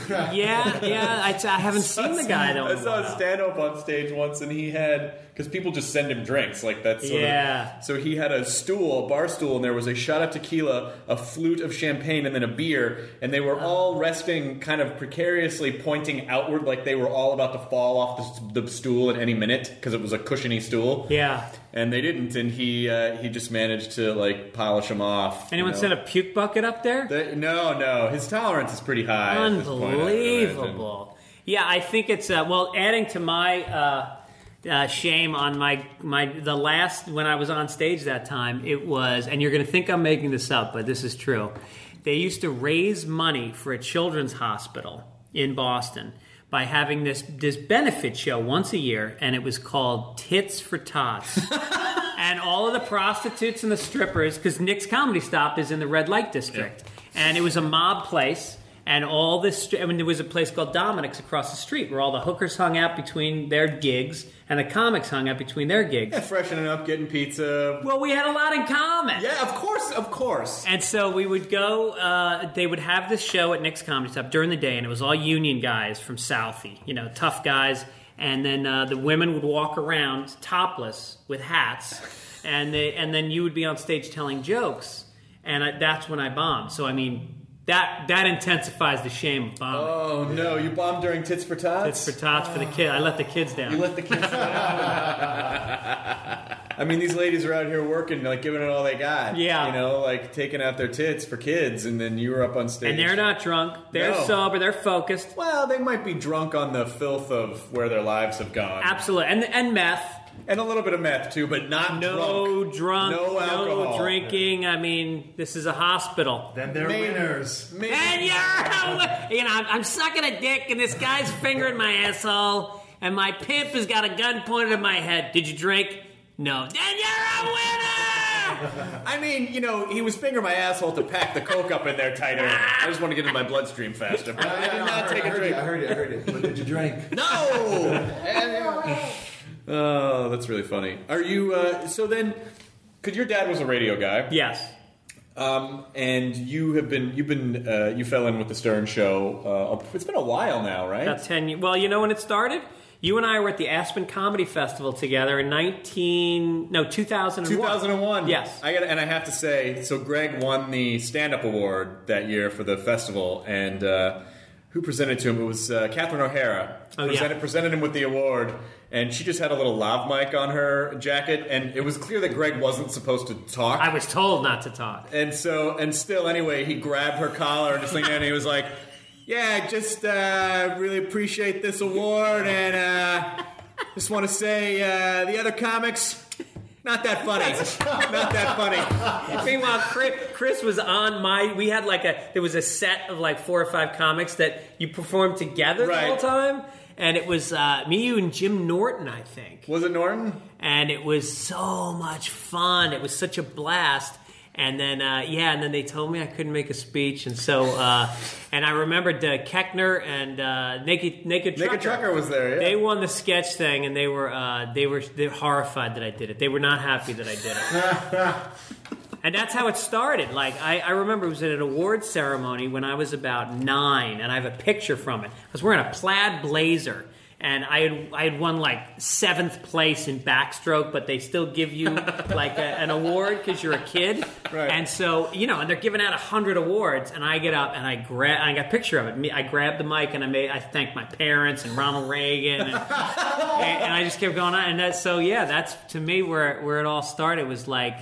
Yeah, yeah. I, I haven't seen the guy though. I saw Stanhope on stage once, and he had because people just send him drinks like that's sort Yeah. Of, so he had a stool, a bar stool, and there was a shot of tequila, a flute of champagne, and then a beer, and they were all resting kind of precariously, pointing outward, like they were all about to fall off the, the stool at any minute because it was a cushiony stool. Yeah. And they didn't, and he uh, he just managed to like polish them off. you Anyone know. sent a puke bucket up there? They- no, no, his tolerance is pretty high. this point, I. Unbelievable. Yeah, I think it's uh, well. Adding to my uh, uh, shame on my my the last when I was on stage that time, it was, and you're going to think I'm making this up, but this is true. They used to raise money for a children's hospital in Boston by having this this benefit show once a year, and it was called Tits for Tots. and all of the prostitutes and the strippers, because Nick's Comedy Stop is in the red light district, and it was a mob place. And all this, stri- I mean, there was a place called Dominic's across the street where all the hookers hung out between their gigs and the comics hung out between their gigs. Yeah, freshening up, getting pizza. Well, we had a lot in common. Yeah, of course, of course. And so we would go, uh, they would have this show at Nick's Comedy Stop during the day, and it was all union guys from Southie, you know, tough guys. And then uh, the women would walk around topless with hats, and, they, and then you would be on stage telling jokes. And I, that's when I bombed. So, I mean, that, that intensifies the shame of bombing. Oh no, you bombed during Tits for Tots? It's for tots for the kid. I let the kids down. You let the kids down. I mean, these ladies are out here working, like giving it all they got. Yeah. You know, like taking out their tits for kids, and then you were up on stage. and they're not drunk. They're No. sober. They're focused. Well, they might be drunk on the filth of where their lives have gone. Absolutely. And, and meth. And a little bit of meth too, but not No drunk. drunk, No no, alcohol. drinking. I mean, this is a hospital. Then they're winners. Maybe- And you're, you know, I'm, I'm sucking a dick, and this guy's fingering my asshole, and my pimp has got a gun pointed at my head. Did you drink? No. Then you're a winner. I mean, you know, he was fingering my asshole to pack the coke up in there tighter. I just want to get in my bloodstream faster. But I did not take I a heard drink. You, I heard it. I heard it. But did you drink? No. oh, that's really funny. Are you? Uh, so then, because your dad was a radio guy, yes. um, and you have been, you've been, uh, you fell in with the Stern Show. Uh, it's been a while now, right? About 10 years. Well, you know when it started? You and I were at the Aspen Comedy Festival together in 19, no, 2001. 2001. Yes. I got, and I have to say, so Greg won the stand-up award that year for the festival, and uh, who presented to him? It was uh, Catherine O'Hara. Oh, yeah. presented, presented him with the award, and she just had a little lav mic on her jacket, and it was clear that Greg wasn't supposed to talk. I was told not to talk. and so, and still, anyway, he grabbed her collar and just leaned in, and he was like, "Yeah, just uh, really appreciate this award, and uh, just want to say uh, the other comics." Not that funny. Not that funny. Meanwhile, Chris, Chris was on my. We had like a. There was a set of like four or five comics that you performed together the whole time, and it was uh, me, you, and Jim Norton, I think. Was it Norton? and it was so much fun. It was such a blast. And then, uh, yeah, and then they told me I couldn't make a speech, and so, uh, and I remembered uh, Koechner and uh, Naked Naked Trucker. Naked Trucker was there, yeah. They won the sketch thing, and they were uh, they were they're horrified that I did it. They were not happy that I did it. And that's how it started. Like I, I remember it was at an awards ceremony when I was about nine, and I have a picture from it. I was wearing a plaid blazer, and I had I had won like seventh place in backstroke, but they still give you like a, an award because you're a kid. Right. And so you know, and they're giving out a hundred awards, and I get up and I grab, I got a picture of it. I grabbed the mic and I made, I thanked my parents and Ronald Reagan, and, and, and I just kept going on. And that, so yeah, that's to me where where it all started was like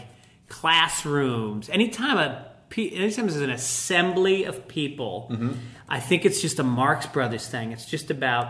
classrooms. Anytime a anytime there's an assembly of people, Mm-hmm. I think it's just a Marx Brothers thing. It's just about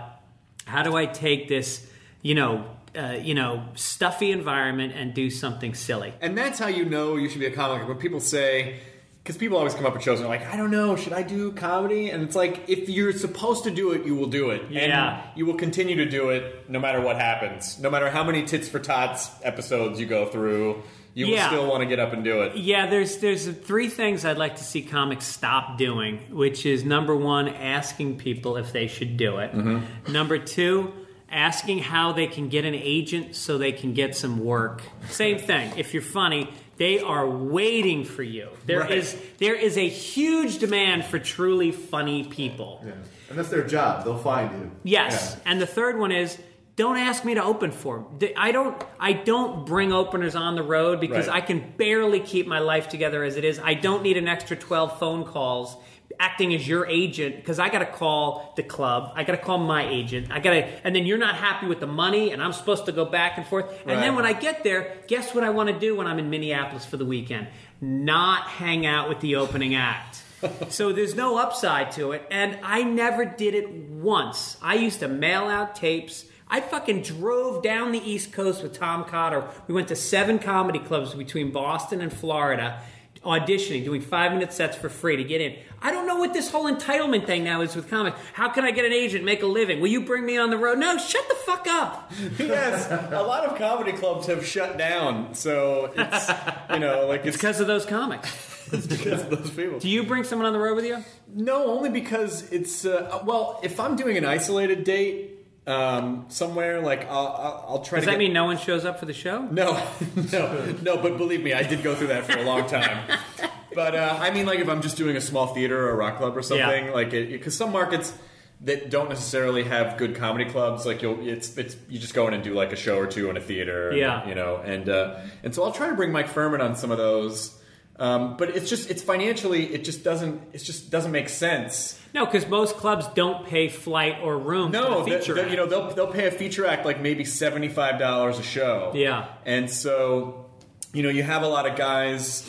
how do I take this, you know, uh, you know, stuffy environment and do something silly. And that's how you know you should be a comic. When people say, because people always come up with shows and they're like, I don't know, should I do comedy? And it's like, if you're supposed to do it, you will do it. Yeah. And you will continue to do it no matter what happens. No matter how many Tits for Tots episodes you go through, you Yeah. still want to get up and do it. Yeah, there's there's three things I'd like to see comics stop doing, which is number one, asking people if they should do it. Mm-hmm. Number two, asking how they can get an agent so they can get some work. Same thing. If you're funny, they are waiting for you. There is Right. there is a huge demand for truly funny people. Yeah. And that's their job. They'll find you. Yes, and the third one is don't ask me to open for Th- I don't. I don't bring openers on the road because Right. I can barely keep my life together as it is. I don't need an extra twelve phone calls acting as your agent because I got to call the club. I got to call my agent. I got to, and then you're not happy with the money, and I'm supposed to go back and forth. And then when I get there, guess what I want to do when I'm in Minneapolis for the weekend? Not hang out with the opening act. so there's no upside to it, and I never did it once. I used to mail out tapes. I fucking drove down the East Coast with Tom Cotter. We went to seven comedy clubs between Boston and Florida, auditioning, doing five minute sets for free to get in. I don't know what this whole entitlement thing now is with comics. How can I get an agent, make a living? Will you bring me on the road? No, shut the fuck up. yes, a lot of comedy clubs have shut down. So it's, you know, like it's Because of those comics. it's because of those people. Do you bring someone on the road with you? No, only because it's uh, well. If I'm doing an isolated date um, somewhere, like I'll, I'll, I'll try Does to. that get, mean no one shows up for the show? no, no, no? But believe me, I did go through that for a long time. But uh, I mean, like if I'm just doing a small theater or a rock club or something, Yeah. like because some markets that don't necessarily have good comedy clubs, like you'll it's it's you just go in and do like a show or two in a theater, Yeah. you know, and uh, and so I'll try to bring Mike Phirman on some of those. Um, but it's just it's financially it just doesn't it just doesn't make sense. No, because most clubs don't pay flight or room. No, the feature. they- they- you know they'll they'll pay a feature act like maybe seventy five dollars a show. Yeah. and so you know you have a lot of guys,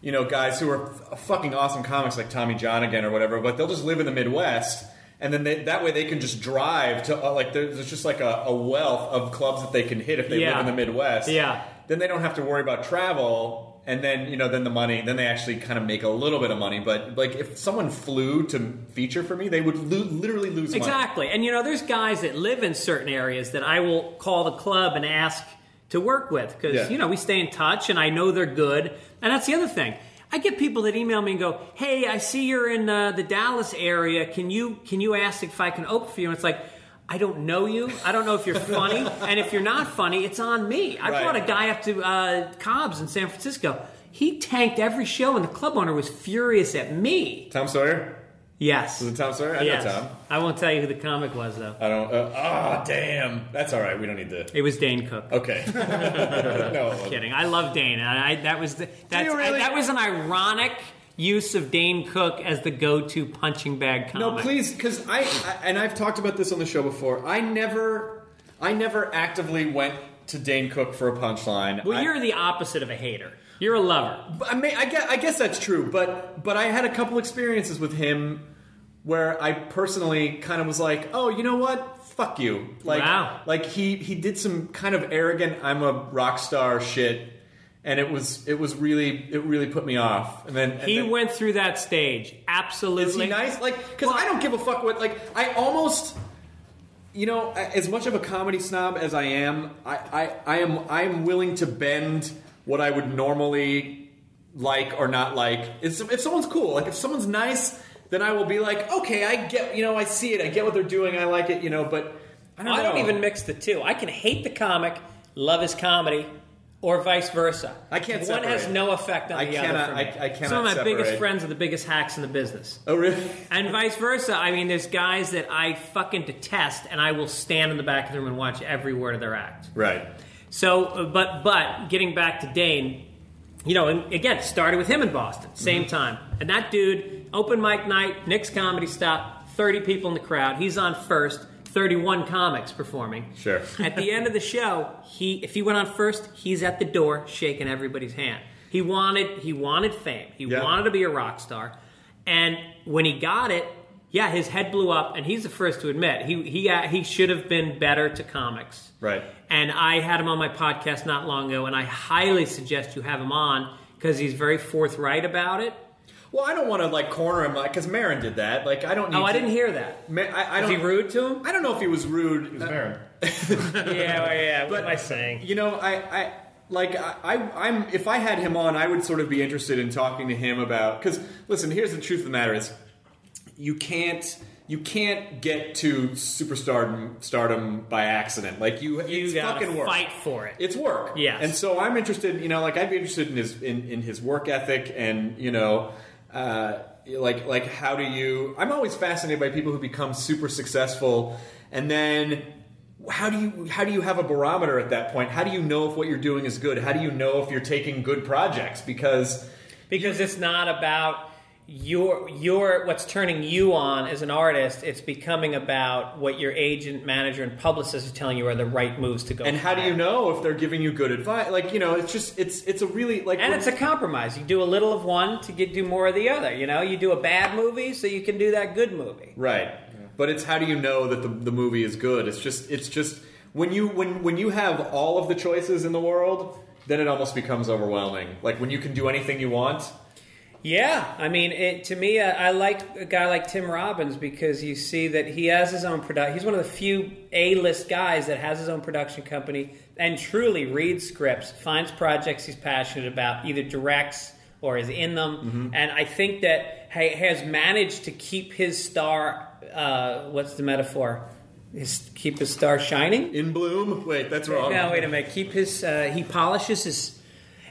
you know guys who are f- fucking awesome comics like Tommy Johnagin or whatever, but they'll just live in the Midwest. And then they, that way they can just drive to uh, like there's there's just like a, a wealth of clubs that they can hit if they Yeah. live in the Midwest. Yeah. Then they don't have to worry about travel, and then you know then the money then they actually kind of make a little bit of money. But like if someone flew to feature for me, they would lo- literally lose money. Exactly. And you know, there's guys that live in certain areas that I will call the club and ask to work with because Yeah. you know we stay in touch and I know they're good. And that's the other thing. I get people that email me and go, "Hey, I see you're in uh, the Dallas area. Can you can you ask if I can open for you?" And it's like. I don't know you. I don't know if you're funny, and if you're not funny, it's on me. I Right. brought a guy up to uh, Cobb's in San Francisco. He tanked every show, and the club owner was furious at me. Tom Sawyer. Yes, Was it Tom Sawyer? I yes. know Tom. I won't tell you who the comic was though. I don't. Uh, oh, damn. That's all right. We don't need to. It was Dane Cook. Okay. no. Kidding. I love Dane. I, that was the, that's, really? that was an ironic use of Dane Cook as the go-to punching bag comic. No, please, because I, I and I've talked about this on the show before. I never, I never actively went to Dane Cook for a punchline. Well, I, you're the opposite of a hater. You're a lover. I, may, I, guess, I guess that's true, but but I had a couple experiences with him where I personally kind of was like, oh, you know what? Fuck you. Like, Wow. like he he did some kind of arrogant, I'm a rock star shit, and it was it was really it really put me off. And then and He then- went through that stage. Absolutely. Is he nice? Like, because I don't give a fuck what. Like, I almost, you know, as much of a comedy snob as I am, I, I, I am, I am willing to bend what I would normally like or not like. It's, if someone's cool, like if someone's nice, then I will be like, okay, I get, you know, I see it, I get what they're doing, I like it, you know. But I don't I don't even mix the two. I can hate the comic, love his comedy, or vice versa. I can't One has no effect on I the cannot- other. For me. I- I cannot Some of my biggest friends are the biggest hacks in the business. Oh really? And vice versa. I mean, there's guys that I fucking detest, and I will stand in the back of the room and watch every word of their act. right. So, uh, but but getting back to Dane, you know, and again, started with him in Boston, same time, and that dude, open mic night, Nick's comedy stop, thirty people in the crowd. He's on first, thirty-one comics performing. Sure. At the end of the show, he if he went on first, he's at the door shaking everybody's hand. He wanted he wanted fame. He Yeah. wanted to be a rock star, and when he got it. Yeah, his head blew up, and he's the first to admit he he uh, he should have been better to comics. Right. And I had him on my podcast not long ago, and I highly suggest you have him on because he's very forthright about it. Well, I don't want to like corner him like because Maron did that. Like, I don't. Need Oh, I to- didn't hear that. Ma- I, I Was don't. he rude to him? I don't know if he was rude. It's Maron. yeah, well, yeah. What But- am I saying? You know, I, I like I, I, I'm if I had him on, I would sort of be interested in talking to him about because listen, here's the truth of the matter is you can't you can't get to superstardom stardom by accident. Like you, You it's gotta fucking work. fight for it. It's work. Yes. And so I'm interested. You know, like I'd be interested in his in, in his work ethic and you know. Uh, like like how do you I'm always fascinated by people who become super successful and then how do you how do you have a barometer at that point? How do you know if what you're doing is good? How do you know if you're taking good projects? Because because it's not about your your what's turning you on as an artist. It's becoming about what your agent, manager, and publicist are telling you are the right moves to go. and how do you know if they're giving you good advice? Like you know, it's just it's it's a really like And it's a compromise. You do a little of one to get do more of the other. You know, you do a bad movie so you can do that good movie. Right. But it's how do you know that the, the movie is good? It's just it's just when you when when you have all of the choices in the world, then it almost becomes overwhelming. Like when you can do anything you want. Yeah, I mean, it, to me, I, I like a guy like Tim Robbins because you see that he has his own production. He's one of the few A-list guys that has his own production company and truly reads scripts, finds projects he's passionate about, either directs or is in them. And I think that he has managed to keep his star. Uh, what's the metaphor? His, keep his star shining. In bloom. Wait, that's wrong. No, wait a minute. Keep his. Uh, he polishes his.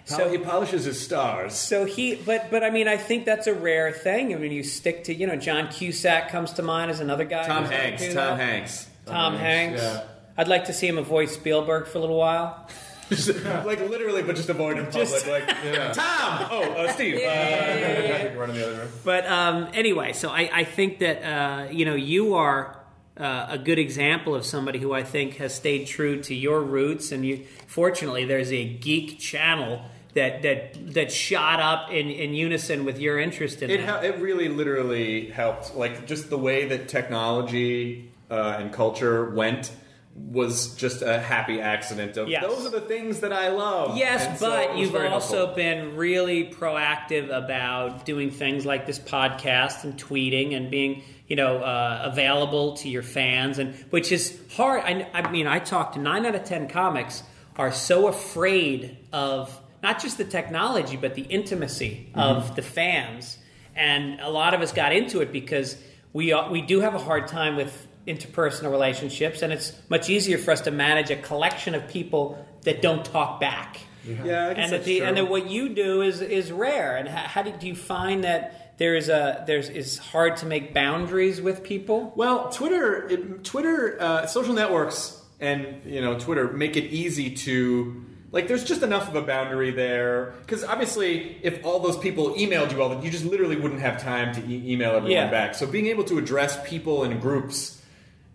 So he polishes his stars. So he, but but I mean, I think that's a rare thing. I mean, you stick to you know John Cusack comes to mind as another guy. Tom who's Hanks. Tom that. Hanks. Tom Hanks. yeah. I'd like to see him avoid Spielberg for a little while. like literally, but just avoid in public. Just- like Yeah. Tom. Oh, uh, Steve. Uh, Run in the other room. But um, anyway, so I, I think that uh, you know you are uh, a good example of somebody who I think has stayed true to your roots, and you. Fortunately, there's a geek channel that that that shot up in, in unison with your interest in It, that. it really literally helped. Like just the way that technology uh, and culture went was just a happy accident of Yes. those are the things that I love. Yes, And but was you've also helpful. been really proactive about doing things like this podcast and tweeting and being, you know, uh, available to your fans, and which is hard. I, I mean, I talked to nine out of ten comics are so afraid of not just the technology but the intimacy Mm-hmm. of the fans, and a lot of us got into it because we we do have a hard time with interpersonal relationships, and it's much easier for us to manage a collection of people that don't talk back. yeah, I guess And that that's the, true. and that what you do is is rare. And how, how do, do you find that there's a there's it's hard to make boundaries with people? Well, Twitter, it, Twitter, uh, social networks, and you know, Twitter make it easy to like. There's just enough of a boundary there because obviously, if all those people emailed you all, that you just literally wouldn't have time to e- email everyone Yeah. back. So being able to address people in groups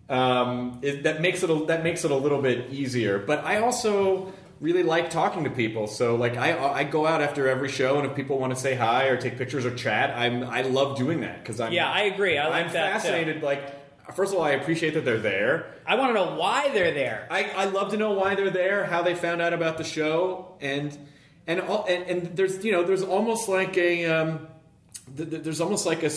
um, it, that makes it a, that makes it a little bit easier. But I also really like talking to people. So like I I go out after every show, and if people want to say hi or take pictures or chat, I'm I love doing that because I'm Yeah, I agree. I like I'm that, too. fascinated. Like first of all, I appreciate that they're there. I want to know why they're there. I, I love to know why they're there, how they found out about the show, and and all, and, and there's you know there's almost like a um, th- th- there's almost like a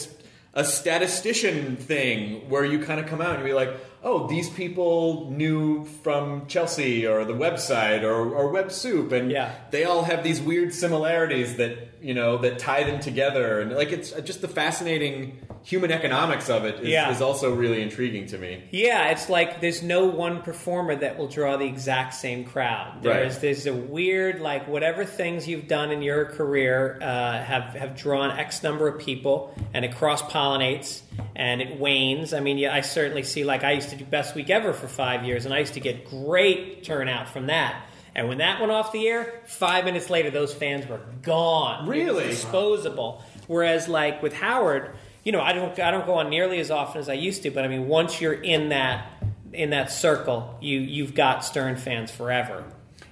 a statistician thing where you kind of come out and you're like, oh, these people knew from Chelsea or the website or, or Web Soup, and Yeah. they all have these weird similarities that you know that tie them together, and like it's just the fascinating human economics of it is, Yeah. is also really intriguing to me. Yeah, it's like there's no one performer that will draw the exact same crowd. There's Right. there's a weird like whatever things you've done in your career uh, have have drawn X number of people, and it cross pollinates and it wanes. I mean, yeah, I certainly see like I used to do Best Week Ever for five years, and I used to get great turnout from that. And when that went off the air, five minutes later, those fans were gone. Really? disposable. Whereas, like with Howard, you know, I don't I don't go on nearly as often as I used to. But I mean, once you're in that in that circle, you you've got Stern fans forever.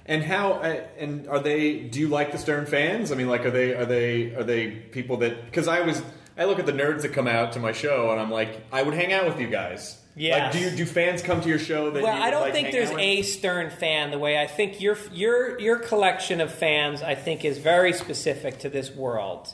And how uh, and are they? Do you like the Stern fans? I mean, like, are they are they are they people that? Because I was I look at the nerds that come out to my show, and I'm like, I would hang out with you guys. Yes. Like, do you, do fans come to your show? That Well, I don't like, think there's a Stern fan the way I think your your your collection of fans I think is very specific to this world,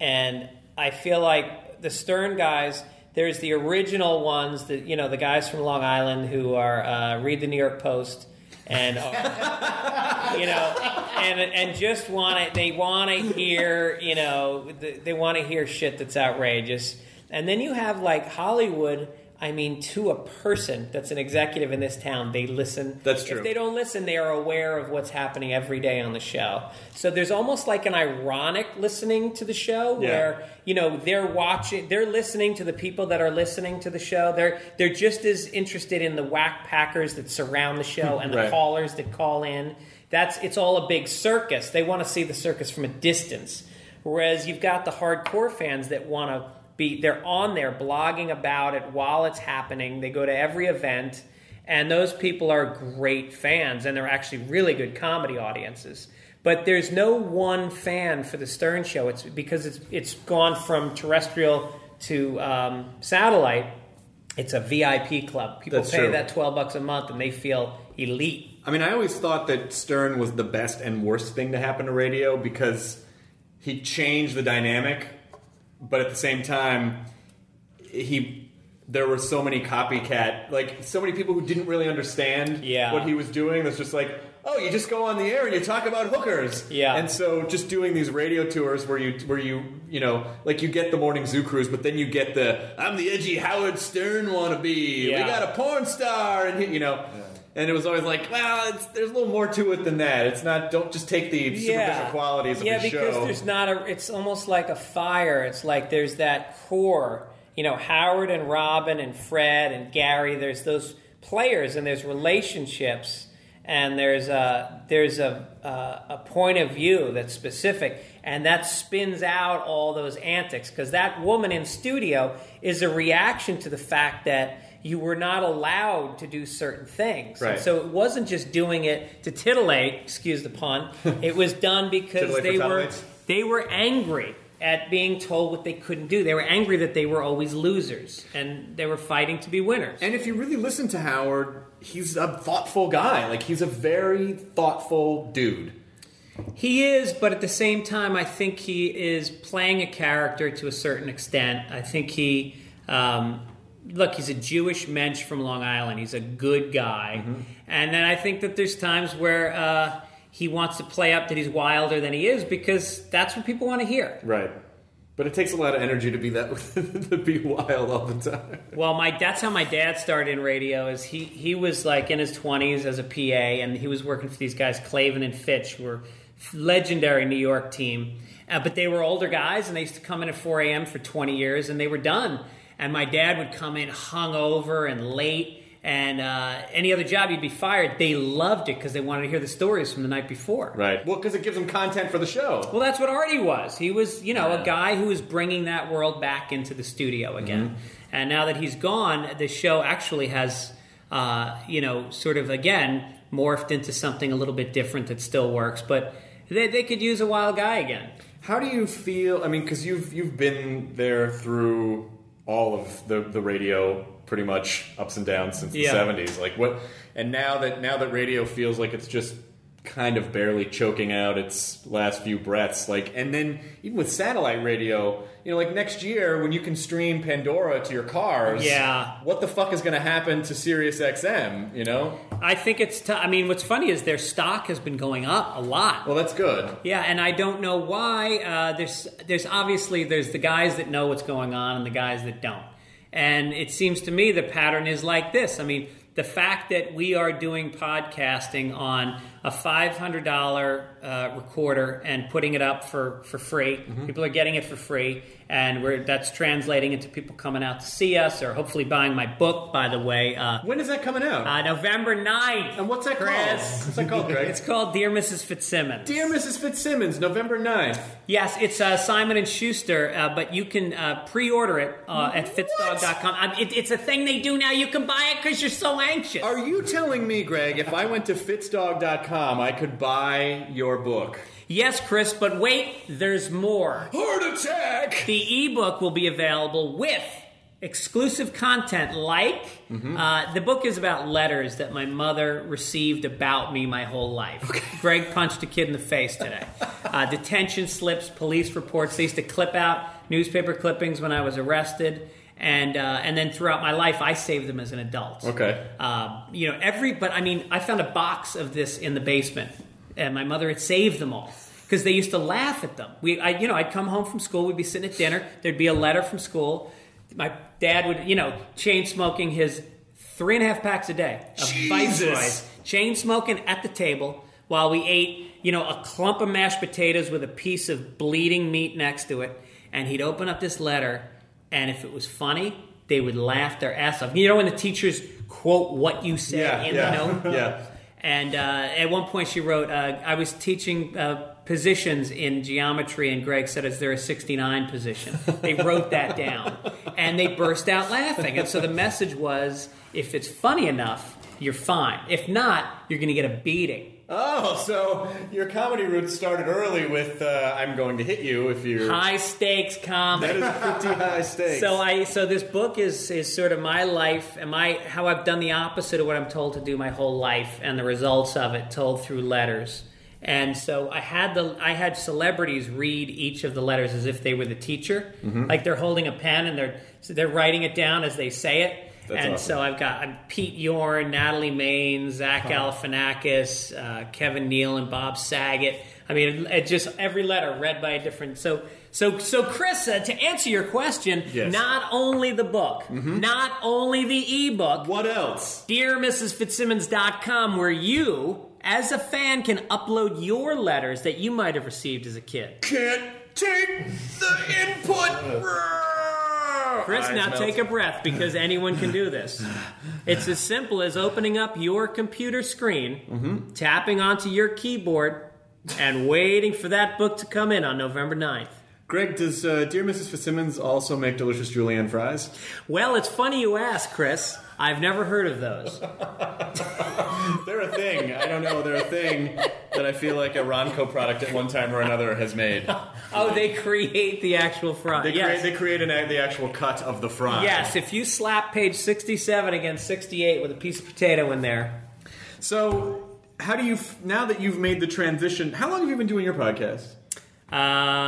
and I feel like the Stern guys. There's the original ones that you know the guys from Long Island who are uh, read the New York Post and are, you know and and just want to they want to hear you know they, they want to hear shit that's outrageous and then you have like Hollywood I mean to a person that's an executive in this town they listen That's true. if they don't listen they are aware of what's happening every day on the show so there's almost like an ironic listening to the show Yeah. where you know they're watching they're listening to the people that are listening to the show they're they're just as interested in the whack packers that surround the show hmm, and the Right. callers that call in that's it's all a big circus they want to see the circus from a distance whereas you've got the hardcore fans that want to be they're on there blogging about it while it's happening they go to every event and those people are great fans and they're actually really good comedy audiences but there's no one fan for the Stern Show. It's because it's it's gone from terrestrial to um, satellite. It's a VIP club. People That's pay true. that twelve bucks a month and they feel elite. I mean, I always thought that Stern was the best and worst thing to happen to radio because he changed the dynamic, but at the same time, he there were so many copycat, like so many people who didn't really understand Yeah. what he was doing. That's just like, oh, you just go on the air and you talk about hookers, Yeah. And so just doing these radio tours where you where you you know like you get the morning zoo cruise, but then you get the I'm the edgy Howard Stern wannabe. Yeah. We got a porn star, and he- you know. And it was always like, well, it's, there's a little more to it than that. It's not. Don't just take the superficial qualities of yeah, the because there's not a. It's almost like a fire. It's like there's that core. You know, Howard and Robin and Fred and Gary. There's those players and there's relationships and there's a there's a a, a point of view that's specific and that spins out all those antics because that woman in studio is a reaction to the fact that you were not allowed to do certain things. And so it wasn't just doing it to titillate, excuse the pun. It was done because they were they were angry at being told what they couldn't do. They were angry that they were always losers and they were fighting to be winners. And if you really listen to Howard, he's a thoughtful guy. Like he's a very thoughtful dude. He is, but at the same time, I think he is playing a character to a certain extent. I think he, um, look, he's a Jewish mensch from Long Island. He's a good guy. And then I think that there's times where uh, he wants to play up that he's wilder than he is because that's what people want to hear. Right. But it takes a lot of energy to be that to be wild all the time. Well, my that's how my dad started in radio. Is he he was like in his twenties as a PA, and he was working for these guys, Klavan and Finch, who were legendary New York team. Uh, but they were older guys, and they used to come in at 4 a.m. for 20 years, and they were done. And my dad would come in hungover and late, and uh, any other job you'd be fired. They loved it because they wanted to hear the stories from the night before. Right. Well, because it gives them content for the show. Well, that's what Artie was. He was, you know, a guy who was bringing that world back into the studio again. And now that he's gone, the show actually has uh, you know, sort of again morphed into something a little bit different that still works. But they, they could use a wild guy again. How do you feel? I mean, because you've you've been there through all of the the radio, pretty much ups and downs since the Yeah. seventies. Like what? And now that now that radio feels like it's just kind of barely choking out its last few breaths. Like, and then even with satellite radio, you know, like next year when you can stream Pandora to your cars, Yeah. what the fuck is going to happen to Sirius XM? You know? I think it's. T- I mean, what's funny is their stock has been going up a lot. Well, that's good. Yeah, and I don't know why. Uh, there's there's obviously there's the guys that know what's going on and the guys that don't. And it seems to me the pattern is like this. I mean, the fact that we are doing podcasting on a five hundred dollar uh, recorder and putting it up for for free. People are getting it for free, and we're that's translating into people coming out to see us or hopefully buying my book. By the way, uh, When is that coming out? uh, November 9th. and what's that Chris. called? What's that called, Greg? It's called Dear Mrs. Fitzsimmons. Dear Mrs. Fitzsimmons, November 9th. Yes, it's uh, Simon and Schuster, uh, but you can uh, pre-order it uh, at fitzdog.com. Um, it, it's a thing they do now. You can buy it because you're so anxious. Are you telling me, Greg, if I went to fitzdog.com, I could buy your book? yes, Chris, but wait, there's more. Heart attack! The ebook will be available with exclusive content like uh, the book is about letters that my mother received about me my whole life. Greg punched a kid in the face today. Uh, detention slips, police reports. They used to clip out newspaper clippings when I was arrested. And, uh, and then throughout my life, I saved them as an adult. Okay. Um, you know, every, but I mean, I found a box of this in the basement, and my mother had saved them all because they used to laugh at them. We, I, you know, I'd come home from school, we'd be sitting at dinner, there'd be a letter from school. My dad would, you know, chain smoking his three and a half packs a day of. Viceroys, chain smoking at the table while we ate, you know, a clump of mashed potatoes with a piece of bleeding meat next to it. And he'd open up this letter, and if it was funny, they would laugh their ass off. You know, when the teachers quote what you say Yeah, in yeah, the note? yeah. And uh, at one point, she wrote, uh, I was teaching uh, positions in geometry, and Greg said, Is there a 69 position? They wrote that down, and they burst out laughing. And so the message was if it's funny enough, you're fine. If not, you're going to get a beating. Oh, so your comedy roots started early with uh, I'm going to hit you if you're. High stakes comedy. That is pretty high stakes. So I so this book is is sort of my life and my how I've done the opposite of what I'm told to do my whole life and the results of it told through letters. And so I had the I had celebrities read each of the letters as if they were the teacher, Mm-hmm. like they're holding a pen and they're so they're writing it down as they say it. That's and awesome. so I've got I'm Pete Yorn, Natalie Maines, Zach Galifianakis, uh, Kevin Neal, and Bob Saget. I mean, it, it just every letter read by a different. So, so, so, Chris, uh, to answer your question, Yes. Mm-hmm. not only the book, not only the ebook, what else? Dear Mrs. Fitzsimmons.com, where you, as a fan, can upload your letters that you might have received as a kid. Can't take the. Chris, now take a breath because anyone can do this. It's as simple as opening up your computer screen, Mm-hmm. tapping onto your keyboard, and waiting for that book to come in on November 9th. Greg, does uh, Dear Mrs. Fitzsimmons also make delicious julienne fries? Well, it's funny you ask, Chris. I've never heard of those. They're a thing. I don't know. They're a thing that I feel like a Ronco product at one time or another has made. Oh, they create the actual fry. They yes. create, they create an, the actual cut of the fry. yes, if you slap page 67 against 68 with a piece of potato in there, So, how do you f- now that you've made the transition? How long have you been doing your podcast? Uh,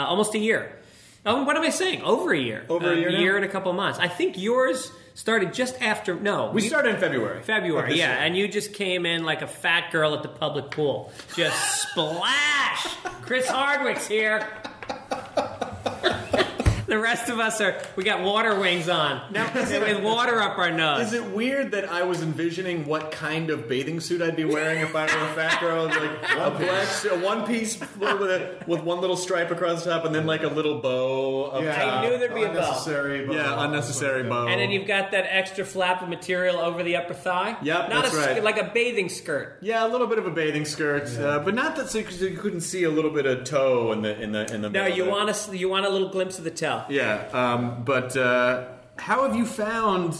almost a year. Oh, what am I saying? Over a year. Over a year A now? year and a couple months. I think yours started just after. No, We you- started in February. February, yeah, year. and you just came in like a fat girl at the public pool. Just splash! Chris Hardwick's here. The rest of us are, we got water wings on. now, with water up our nose. Is it weird that I was envisioning what kind of bathing suit I'd be wearing if I were a fat girl? Like a black, suit- a one piece with, a, with one little stripe across the top, and then like a little bow. Up Yeah, top. I knew there'd be a bow. unnecessary bow. Yeah, unnecessary bow. And then you've got that extra flap of material over the upper thigh. Yep, Not that's a, right. Like a bathing skirt. Yeah, a little bit of a bathing skirt, uh, but not that so you you couldn't see a little bit of toe in the in the in the. No, you want a, you want a little glimpse of the toe. Yeah, um, but uh, how have you found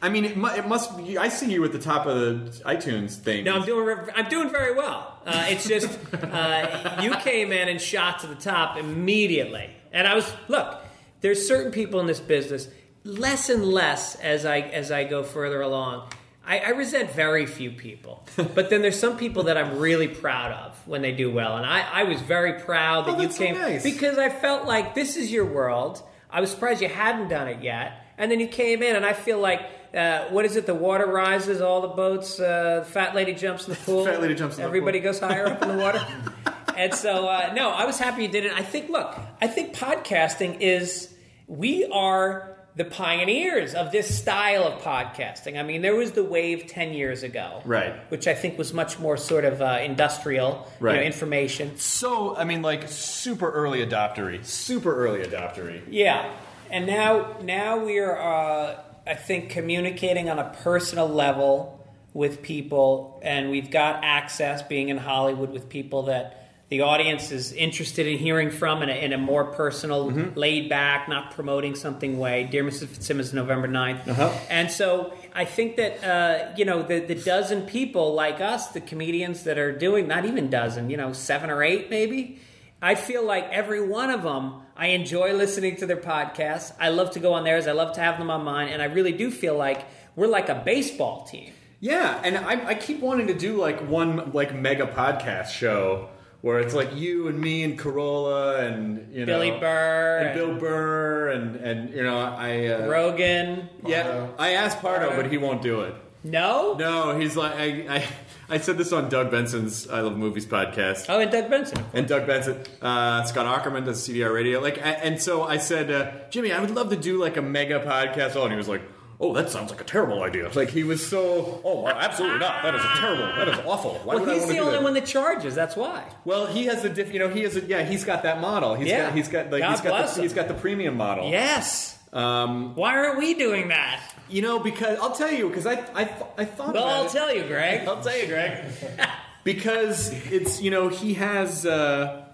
I mean, it, mu- it must. Be, I see you at the top of the iTunes thing. No, I'm doing. re- I'm doing very well. Uh, it's just uh, you came in and shot to the top immediately, and I was look. There's certain people in this business, less and less as I as I go further along. I, I resent very few people, but then there's some people that I'm really proud of when they do well, and I, I was very proud that Oh, you that's so came nice. because I felt like this is your world. I was surprised you hadn't done it yet, and then you came in, and I feel like. Uh, what is it? The water rises, all the boats. Uh, fat lady jumps in the pool. Fat lady jumps in the Everybody goes higher up in the water. and so, uh, no, I was happy you did it. I think, look, I think podcasting is, we are the pioneers of this style of podcasting. I mean, there was the wave 10 years ago. Right. Which I think was much more sort of uh, industrial, you know, information. So, I mean, like super early adoptery, super early adoptery. Yeah, and now now we are, uh, I think, communicating on a personal level with people, and we've got access, being in Hollywood, with people that the audience is interested in hearing from in a, in a more personal, laid back, not promoting something way. Dear Mrs. Fitzsimmons, November 9th. And so I think that, uh, you know, the, the dozen people like us, the comedians that are doing, not even dozen, you know, seven or eight maybe, I feel like every one of them, I enjoy listening to their podcasts. I love to go on theirs. I love to have them on mine. And I really do feel like we're like a baseball team. Yeah, and I, I keep wanting to do like one like mega podcast show where it's like you and me and Carolla and you know Billy Burr and, Bill Burr and and you know I uh, Rogan. yeah I asked Pardo but he won't do it. No? No, he's like I I, I said this on Doug Benson's I Love Movies podcast. Oh, and Doug Benson. And Doug Benson, uh, Scott Aukerman does CDR Radio. Like, a- and so I said, uh, Jimmy, I would love to do like a mega podcast. Oh, and he was like, Oh, that sounds like a terrible idea. Like he was so, oh, well, absolutely not. That is a terrible. That is awful. Why Well, would I he's want the only that? one that charges. That's why. Well, he has a diff. You know, he has a yeah. He's got that model. He's Yeah. got he's got like God he's got bless the, him. he's got the premium model. Yes. Um, Why aren't we doing that? you know, because I'll tell you because I I I thought. Well, about I'll it. tell you, Greg. I'll tell you, Greg. because it's you know he has. Uh,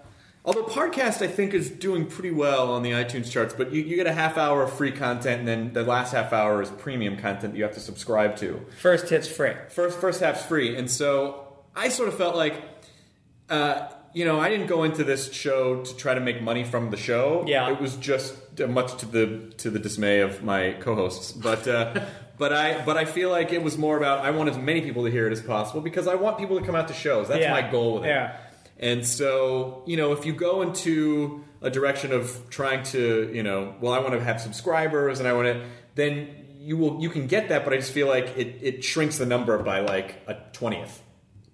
although podcast I think is doing pretty well on the iTunes charts, but you, you get a half hour of free content, and then the last half hour is premium content that you have to subscribe to. First hit's free. First first half's free, and so I sort of felt like. Uh, you know, I didn't go into this show to try to make money from the show. Yeah. it was just uh, much to the to the dismay of my co-hosts. But uh, but I but I feel like it was more about I want as many people to hear it as possible because I want people to come out to shows. That's Yeah. my goal with it. Yeah. And so you know, if you go into a direction of trying to you know, well, I want to have subscribers and I want to, then you will you can get that. But I just feel like it it shrinks the number by like a twentieth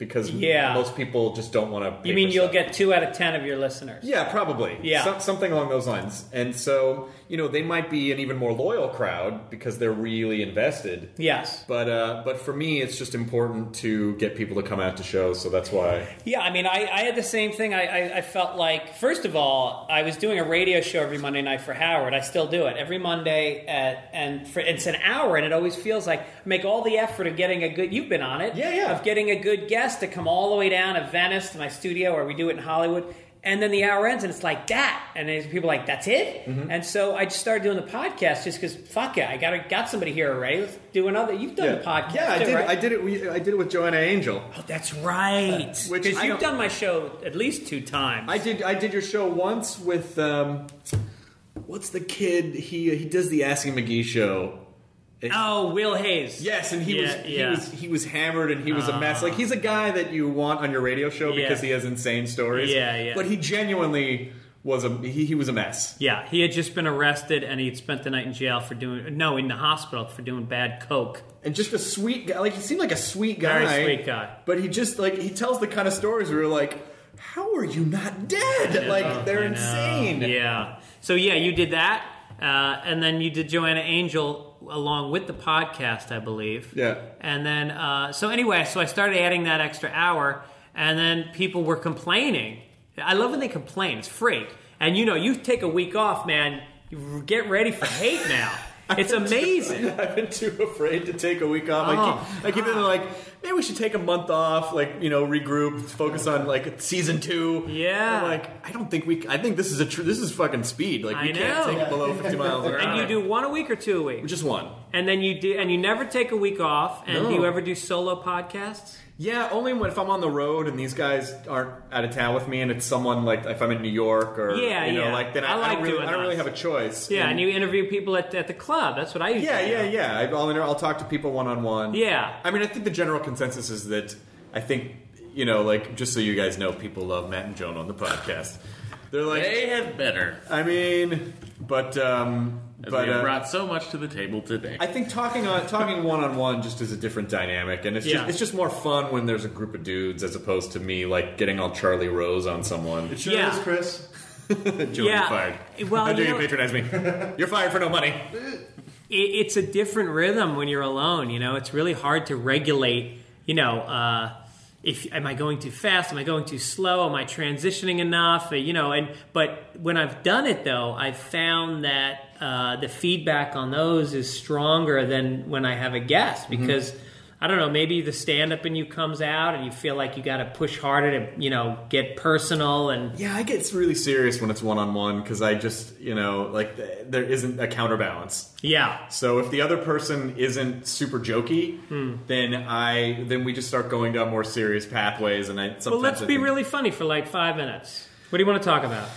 because Yeah. most people just don't want to. You mean you'll get two out of ten of your listeners? Yeah, probably. Yeah. Some, something along those lines. And so, you know, they might be an even more loyal crowd because they're really invested. Yes. But uh, but for me, it's just important to get people to come out to shows. So that's why. Yeah, I mean, I, I had the same thing. I, I, I felt like, first of all, I was doing a radio show every Monday night for Howard. I still do it every Monday, at, and for, it's an hour, and it always feels like make all the effort of getting a good. You've been on it, Yeah, yeah. Of getting a good guest to come all the way down to Venice to my studio, or we do it in Hollywood. And then the hour ends, and it's like that, and then people are like, "That's it." Mm-hmm. And so I just started doing the podcast just because, fuck it, I got got somebody here already. Let's do another. You've done the podcast, Yeah, I too, did. right? I did it. we- I did it with Joanna Angel. Oh, that's right. Which Because I you've done my show at least two times. I did. I did your show once with um, what's the kid? He he does the Asking McGee show. Oh, Will Hayes. Yes, and he Yeah, was he yeah. was he was hammered and he was a mess. Like he's a guy that you want on your radio show Yeah. because he has insane stories. Yeah, yeah. But he genuinely was a he, he was a mess. Yeah, he had just been arrested and he had spent the night in jail for doing no in the hospital for doing bad coke. And just a sweet guy. Like he seemed like a sweet guy. Very sweet guy. But he just like he tells the kind of stories where you're like, how are you not dead? like they're insane. Yeah. So yeah, you did that, uh, and then you did Joanna Angel along with the podcast, I believe. Yeah. And then uh, so anyway, so I started adding that extra hour, and then people were complaining. I love when they complain. It's free, and you know, you take a week off, man. You get ready for hate now. It's amazing. I've been too afraid to take a week off. I Oh, keep, uh-huh. I keep thinking like, maybe we should take a month off, like you know, regroup, focus on like season two. Yeah. Like, I don't think we. I think this is a true. This is fucking speed. Like we I can't know. take it below fifty miles an hour. And you do one a week or two a week? just one. And then you do, and you never take a week off. And No. do you ever do solo podcasts? Yeah, only when if I'm on the road and these guys aren't out of town with me, and it's someone like if I'm in New York or Yeah, you know, yeah. like then I, I I like don't really, doing I don't really have a choice. Yeah, and you interview people at, at the club. That's what I usually Yeah, do. yeah, yeah. I- I'll, I'll talk to people one on one. Yeah. I mean, I think the general consensus is that I think you know, like just so you guys know, people love Matt and Jonah on the podcast. They're like, They had better. I mean, but um, As but they uh, brought so much to the table today. I think talking on talking one on one just is a different dynamic, and it's Yeah. just it's just more fun when there's a group of dudes as opposed to me like getting all Charlie Rose on someone. It sure Yeah. is, Chris. Joe, Yeah. you're fired. Well, How dare you you patronize me? You're fired for no money. it, it's a different rhythm when you're alone. You know, it's really hard to regulate. You know, uh, if am I going too fast? Am I going too slow? Am I transitioning enough? Uh, You know, and but when I've done it though, I've found that uh, the feedback on those is stronger than when I have a guest because. I don't know. Maybe the stand-up in you comes out, and you feel like you got to push harder to, you know, get personal and Yeah, I get really serious when it's one on one because I just you know like there isn't a counterbalance. yeah, So if the other person isn't super jokey, Hmm. then I then we just start going down more serious pathways, and I sometimes Well, let's I be think- really funny for like five minutes. What do you want to talk about?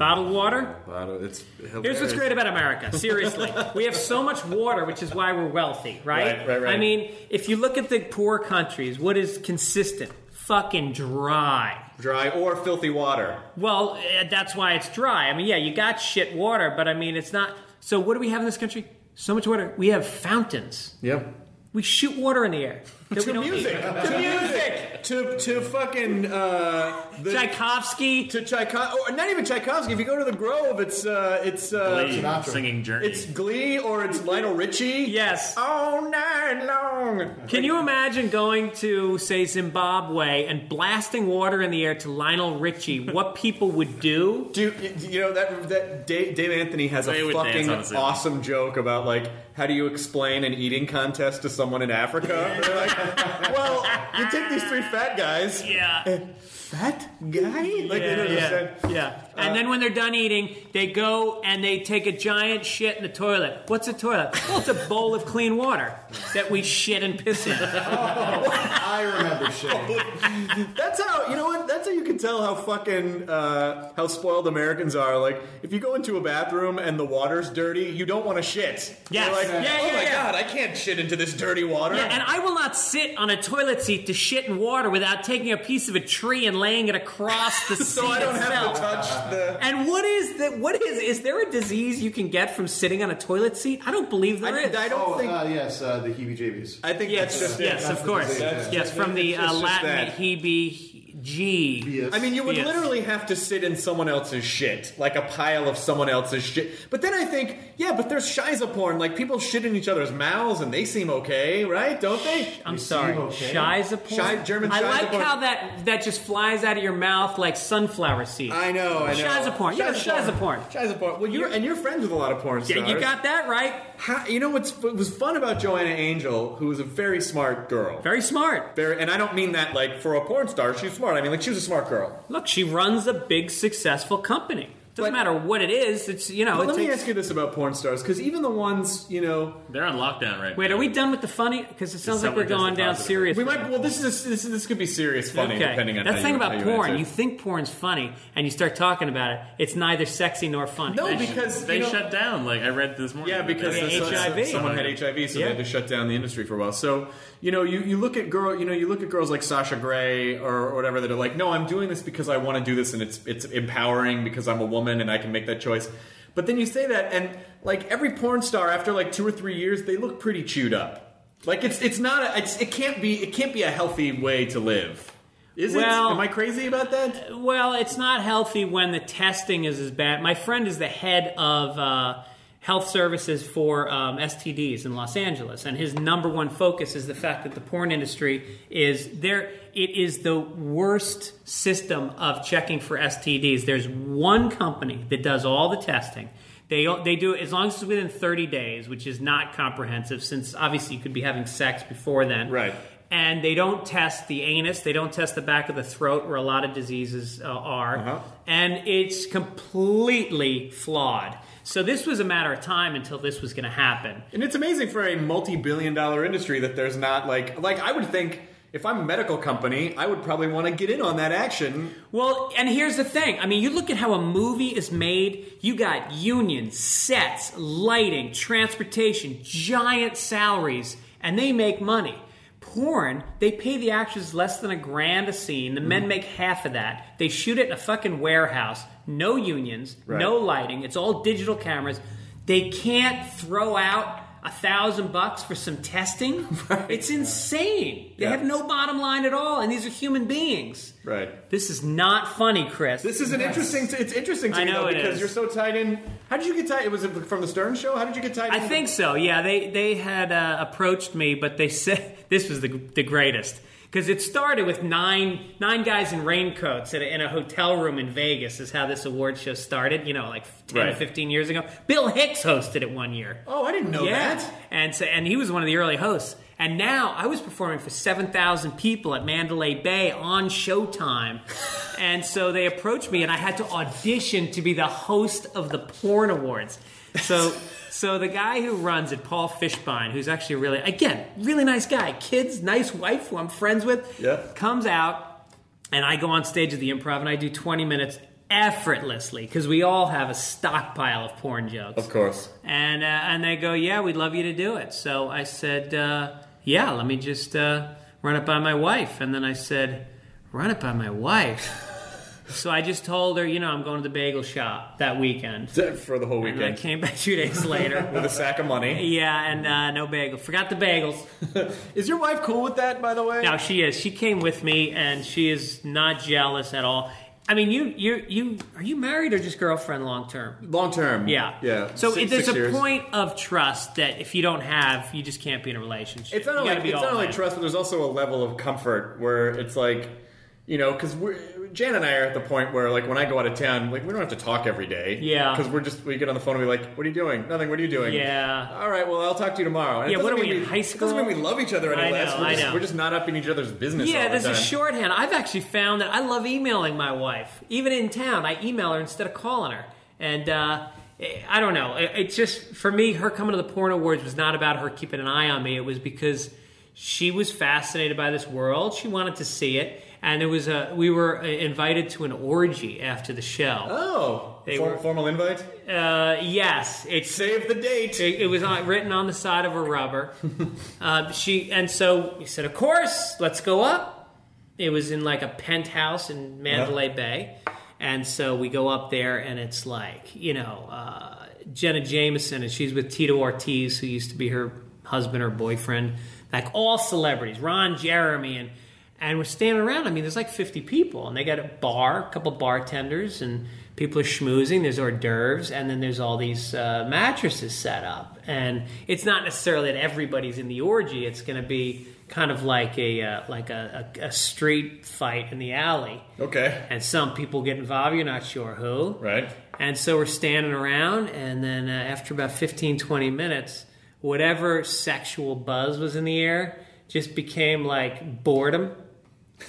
Bottled water? But it's Here's what's great about America. Seriously, we have so much water, which is why we're wealthy, right? Right, right, right. I mean, if you look at the poor countries, what is consistent? Fucking dry. dry or filthy water. Well, eh, that's why it's dry. I mean, yeah, you got shit water, but I mean, it's not. So, what do we have in this country? So much water. We have fountains. Yep. We shoot water in the air. That we To don't music, need. to music, to to fucking uh, the, Tchaikovsky. to Tchaikovsky, or not even Tchaikovsky. If you go to the Grove, it's uh, it's uh, Glee, Sinatra. singing Journey. it's Glee or it's Lionel Richie. Yes. all night long. Can you imagine going to, say, Zimbabwe and blasting water in the air to Lionel Richie? What people would do? Do you know that that Dave, Dave Anthony has They a would dance fucking on the ceiling. awesome joke about like how do you explain an eating contest to someone in Africa? They're like, well, you take these three fat guys. Yeah. Eh, fat guy? Like they Yeah, don't yeah, understand. yeah. And then when they're done eating, they go and they take a giant shit in the toilet. What's a toilet? Well, it's a bowl of clean water that we shit and piss in. I remember shit. That's how you know what. That's how you can tell how fucking uh, how spoiled Americans are. Like if you go into a bathroom and the water's dirty, you don't want to shit. Yes. You're like, Yeah, oh yeah, my yeah. god, I can't shit into this dirty water. Yeah, and I will not sit on a toilet seat to shit in water without taking a piece of a tree and laying it across the so seat I don't itself. have to touch the. And what is that? What is? Is there a disease you can get from sitting on a toilet seat? I don't believe there I, is. I don't Oh, think. uh, yes, uh, the heebie-jeebies. I think yes, that's just yes, it. of course. That's yes, from the uh, Latin that. hebe G. Yes. I mean, you would Yes. literally have to sit in someone else's shit, like a pile of someone else's shit. But then I think, yeah, but there's shiza porn. Like people shit in each other's mouths, and they seem okay, right? Don't they? I'm sorry, okay? Shiza porn. Shi- German I like porn. how that that just flies out of your mouth like sunflower seeds. I know, I know. Shiza porn. Yeah, shiza porn. Shiza porn. Well, you're and you're friends with a lot of porn stars. Yeah, you got that right. How, you know what's what was fun about Joanna Angel, who was a very smart girl. Very smart. Very, and I don't mean that like for a porn star. She's smart. I mean like she was a smart girl. Look, she runs a big, successful company. Doesn't But- matter what it is. It's you know. But it let me takes- ask you this about porn stars, because even the ones you know They're on lockdown right Wait, now. are we done with the funny? Because it sounds like we're someone going the down positive. serious. we might. Well, this is this this could be serious funny okay. depending on That's how the thing you, about you porn. answer. You think porn's funny, and you start talking about it. It's neither sexy nor funny. No, They sh- because they you know- shut down. Like I read this morning. Yeah, because they- the- so- HIV. someone had HIV, so Yeah. they had to shut down the industry for a while. So you know, you, you look at girl, you know, you look at girls like Sasha Grey or, or whatever that are like, no, I'm doing this because I want to do this, and it's it's empowering because I'm a woman and I can make that choice. But then you say that, and like every porn star, after like two or three years, they look pretty chewed up. Like it's it's not a, it's, it can't be it can't be a healthy way to live. Is Well- it? Am I crazy about that? Well, it's not healthy when the testing is as bad. My friend is the head of uh, health services for um, STDs in Los Angeles, and his number one focus is the fact that the porn industry is there. It is the worst system of checking for STDs. There's one company that does all the testing. They, they do it as long as it's within 30 days, which is not comprehensive, since obviously you could be having sex before then. Right. and they don't test the anus, they don't test the back of the throat, where a lot of diseases uh, are, Uh-huh. and it's completely flawed. So this was a matter of time until this was going to happen. And it's amazing for a multi-billion dollar industry that there's not like like I would think if I'm a medical company, I would probably want to get in on that action. Well, and here's the thing. I mean, you look at how a movie is made. You got unions, sets, lighting, transportation, giant salaries, and they make money. Porn, they pay the actors less than a grand a scene. The men mm-hmm. make half of that. They shoot it in a fucking warehouse. No unions, Right. no lighting. It's all digital cameras. They can't throw out a thousand bucks for some testing. It's insane. They Yeah. have no bottom line at all, and these are human beings. Right. This is not funny, Chris. This is an interesting. It's interesting to I me know though because is. you're so tied in. How did you get tied? It was it from the Stern Show? How did you get tied? I in? think so. Yeah, they they had uh, approached me, but they said this was the the greatest because it started with nine nine guys in raincoats in a, in a hotel room in Vegas. Is how this award show started. You know, like ten or Right. fifteen years ago. Bill Hicks hosted it one year. Oh, I didn't know yeah, that. and so and he was one of the early hosts. And now I was performing for seven thousand people at Mandalay Bay on Showtime, and so they approached me, and I had to audition to be the host of the Porn Awards. So, so the guy who runs it, Paul Fishbein, who's actually really, again, really nice guy, kids, nice wife who I'm friends with, Yeah. comes out, and I go on stage at the Improv, and I do twenty minutes effortlessly because we all have a stockpile of porn jokes. Of course. And uh, and they go, yeah, we'd love you to do it. So I said, uh, yeah, let me just uh, run it by my wife. And then I said, run it by my wife. So I just told her, you know, I'm going to the bagel shop that weekend. For the whole And I weekend came back two days later. with a sack of money. yeah, and uh, no bagel. Forgot the bagels. Is your wife cool with that? By the way. Now she is. She came with me, and she is not jealous at all. I mean, you, you, you, are you married or just girlfriend long term? Long term. Yeah, Yeah. So Six- there's six a years. point of trust that if you don't have, you just can't be in a relationship. It's not only gotta it's not only in. trust, but there's also a level of comfort where it's like, you know, because Jan and I are at the point where like when I go out of town, like we don't have to talk every day. Yeah. Because we're just we get on the phone and be like, "What are you doing? Nothing. What are you doing? Yeah. All right. Well, I'll talk to you tomorrow. And Yeah, what are we, in high It doesn't mean we love each other any I less. know, We're I just, know. We're just not up in each other's business. Yeah, all the there's a shorthand. I've actually found that I love emailing my wife, even in town. I email her instead of calling her, and uh, I don't know. It, it's just for me, her coming to the porn awards was not about her keeping an eye on me. It was because she was fascinated by this world. She wanted to see it, and there was a. We were uh, invited to an orgy after the show. Oh, They for- were- formal invite. Uh, yes, It saved the date. It, it was on, written on the side of a rubber. uh, she and so we said, "Of course, let's go up." It was in like a penthouse in Mandalay Bay, and so we go up there, and it's like you know uh, Jenna Jameson, and she's with Tito Ortiz, who used to be her husband or boyfriend, like all celebrities, Ron Jeremy, and and we're standing around. I mean, there's like 50 people, and they got a bar, a couple bartenders, and people are schmoozing. There's hors d'oeuvres, and then there's all these uh, mattresses set up. And it's not necessarily that everybody's in the orgy. It's going to be kind of like a uh, like a, a, a street fight in the alley. Okay. And some people get involved. You're not sure who. Right. And so we're standing around, and then uh, after about 15, 20 minutes, whatever sexual buzz was in the air just became like boredom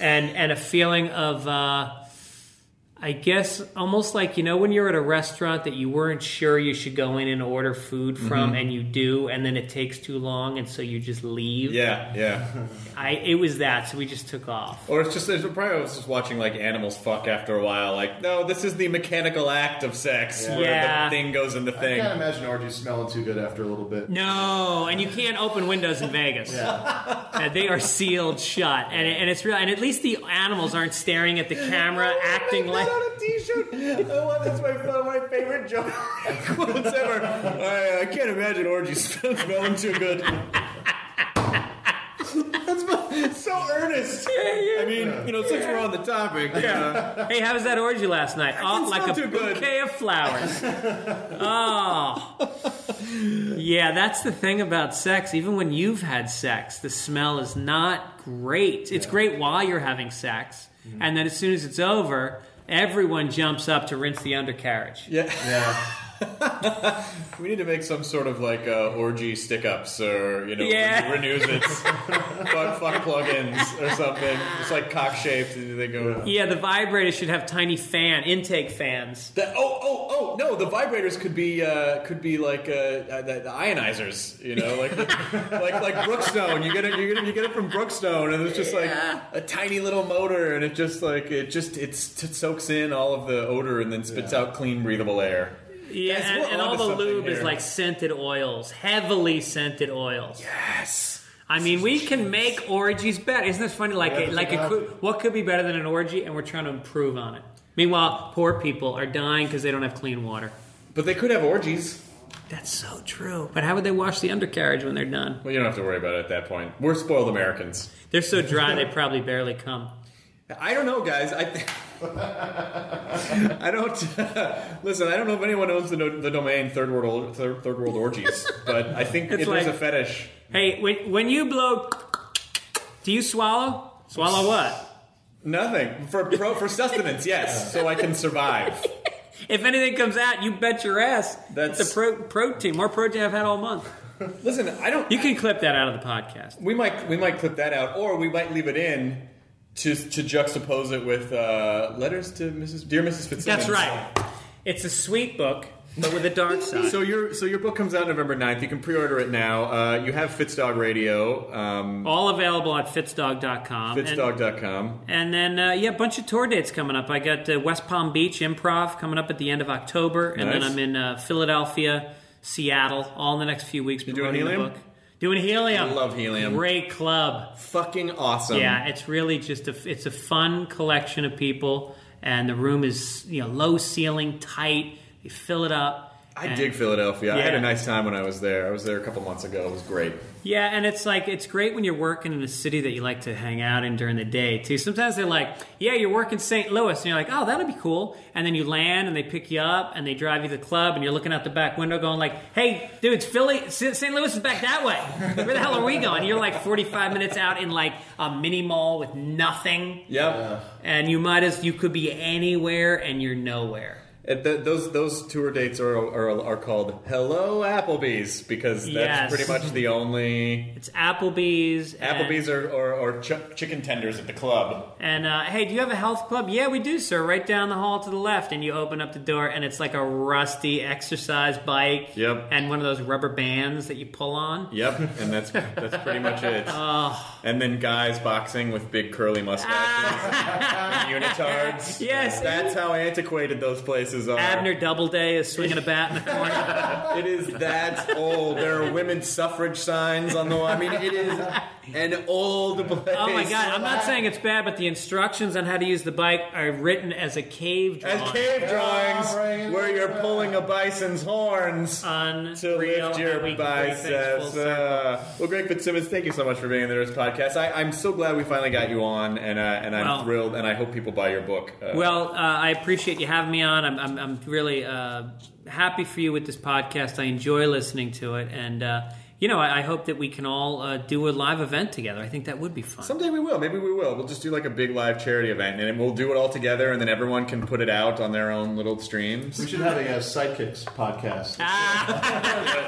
and, and a feeling of, uh, I guess, almost like, you know, when you're at a restaurant that you weren't sure you should go in and order food from, Mhm. and you do, and then it takes too long, and so you just leave. Yeah. Yeah. I, it was that, so we just took off. Or it's just it's probably I was just watching like animals fuck after a while. Like, no, this is the mechanical act of sex where Yeah. the thing goes in the thing. I thing. can't imagine orgies smelling too good after a little bit. No, and you can't open windows in Vegas. Uh, they are sealed shut, and, and it's real. And at least the animals aren't staring at the camera, acting like. On a t-shirt. Oh, that's my one of my favorite joke quotes ever. I, I can't imagine orgies smelling too good. That's my- so earnest. I mean, you know, since we're on the topic, yeah. Hey, how was that orgy last night? Oh, It's like not a too good. bouquet of flowers. oh, yeah. That's the thing about sex. Even when you've had sex, the smell is not great. It's great while you're having sex, Mm-hmm. and then as soon as it's over, everyone jumps up to rinse the undercarriage. Yeah. Yeah. We need to make some sort of like uh, orgy stick ups or, you know, Yeah. renews its fuck, fuck plugins or something. It's like cock shaped. They go. Yeah, the vibrator should have tiny fan intake fans. That, oh, oh, oh! No, the vibrators could be uh, could be like uh, uh, the, the ionizers, you know, like like like Brookstone. You get it, you get it, you get it from Brookstone, and it's just like a tiny little motor, and it just like it just it's, it soaks in all of the odor and then spits out clean, breathable air. Yeah, Guys, and, and all the lube is like scented oils, heavily scented oils. Yes. I mean, we can make orgies better. Isn't this funny? Like, Yeah, a, like a, what could be better than an orgy? And we're trying to improve on it. Meanwhile, poor people are dying because they don't have clean water. But they could have orgies. That's so true. But how would they wash the undercarriage when they're done? Well, you don't have to worry about it at that point. We're spoiled Americans. They're so dry they probably barely come. I don't know, guys. I I don't listen. I don't know if anyone owns the, the domain third world third, third world orgies, but I think It's it, there's like- a fetish. Hey, when, when you blow, do you swallow? Swallow what? Nothing for pro, for sustenance, yes, so I can survive. If anything comes out, you bet your ass. That's- That's a pro- protein. More protein I've had all month. Listen, I don't. You can clip that out of the podcast. We might we might clip that out, or we might leave it in to to juxtapose it with uh, letters to Mrs. Dear Mrs. Fitzsimmons. That's right. It's a sweet book, but with a dark side. So your so your book comes out November 9th. You can pre-order it now. Uh, you have Fitzdog Radio, um, all available at fitzdog.com. And- fitzdog.com. And then, uh, yeah, a bunch of tour dates coming up. I got uh, West Palm Beach Improv coming up at the end of October, and then I'm in uh, Philadelphia, Seattle, all in the next few weeks. doing promoting the book. Doing Helium. I love Helium. Great club. Fucking awesome. Yeah, it's really just a it's a fun collection of people, and the room is you know low ceiling, tight. You fill it up. I and- dig Philadelphia. I had a nice time when I was there. I was there a couple months ago. It was great. Yeah, and it's like it's great when you're working in a city that you like to hang out in during the day too. Sometimes they're like, "Yeah, you're working St. Louis," and you're like, "Oh, that'll be cool." And then you land, and they pick you up, and they drive you to the club, and you're looking out the back window, going like, "Hey, dudes, Philly, St. Louis is back that way. Where the hell are we going?" And you're like 45 minutes out in like a mini mall with nothing, Yep. and you might as you could be anywhere, and you're nowhere. It- th- those those tour dates are, are are called Hello Applebee's because that's Yes. pretty much the only It's Applebee's. and- Applebee's or, or, or ch- chicken tenders at the club. And uh, hey, do you have a health club? Yeah, we do, sir. Right down the hall to the left, and you open up the door, and it's like a rusty exercise bike. Yep. And one of those rubber bands that you pull on. Yep, and that's that's pretty much it. And then guys boxing with big curly mustaches and unitards. Yes. that's how antiquated those places are. Abner Doubleday is swinging a bat in the corner. It is that old. There are women's suffrage signs on the wall. I mean, it is an old place. oh my god! I'm not saying it's bad, but the instructions on how to use the bike are written as a cave drawing. As cave drawings, where you're pulling a bison's horns Unreal, to lift your we bring things biceps. Uh, well, Greg Fitzsimmons, thank you so much for being on the Nerdist podcast. I, I'm so glad we finally got you on, and uh, and I'm Well- thrilled, and I hope people buy your book. Uh, Well, uh, I appreciate you having me on. I'm, I'm, I'm really uh, happy for you with this podcast. I enjoy listening to it, and uh, you know, I, I hope that we can all uh, do a live event together. I think that would be fun. Someday we will. Maybe we will. We'll just do like a big live charity event, and we'll do it all together, and then everyone can put it out on their own little streams. We should have a uh, Sidekicks podcast.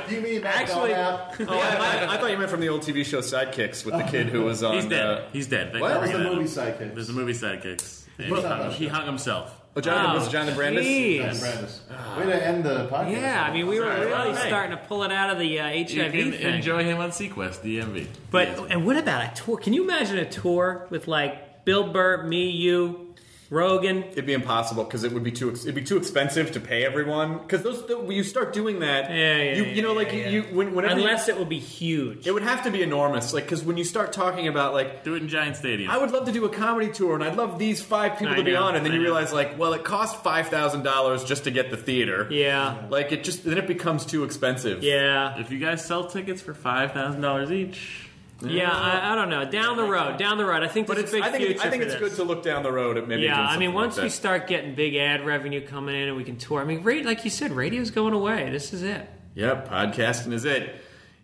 Do you mean that Actually- dumb? Oh, I, I thought you meant from the old TV show Sidekicks with the kid who was on. He's dead. Uh, He's dead. Thank What? you That for was the bringing movie. Sidekicks. There's a movie Sidekicks. And he, hung, he hung himself. Oh, Jonathan Oh, was it Jonathan Brandis. jeez. Dan Brandis. Way to end the podcast. Yeah, I mean, we were Sorry. really Hey. starting to pull it out of the uh, You HIV can thing. enjoy him on SeaQuest, DSV. But Yes. and what about a tour? Can you imagine a tour with like Bill Burr, me, you, Rogan? It'd be impossible because it would be too ex- it'd be too expensive to pay everyone. Because those the, when you start doing that, Yeah, yeah, you, you know, like yeah, you, yeah. you when, whenever you- Unless it will be huge. it would have to be enormous. Like because when you start talking about like. Do it in Giant Stadium. I would love to do a comedy tour, and I'd love these five people I to be on, and then I you know. realize, like, well, it costs five thousand dollars just to get the theater. yeah, Like it just then it becomes too expensive. yeah, if you guys sell tickets for five thousand dollars each, yeah. I, I don't know. Down the road, down the road. I think But there's it's, a big I think, future I think for it's this. good to look down the road at maybe. Yeah, doing I mean, something once like we that. start getting big ad revenue coming in and we can tour, I mean, right, like you said, radio's going away. This is it. Yep, podcasting is it.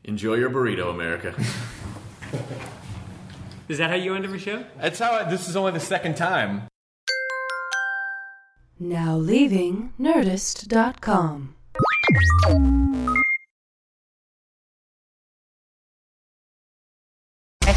Enjoy your burrito, America. Is that how you end every show? That's how. I, this is only the second time. Now leaving Nerdist.com.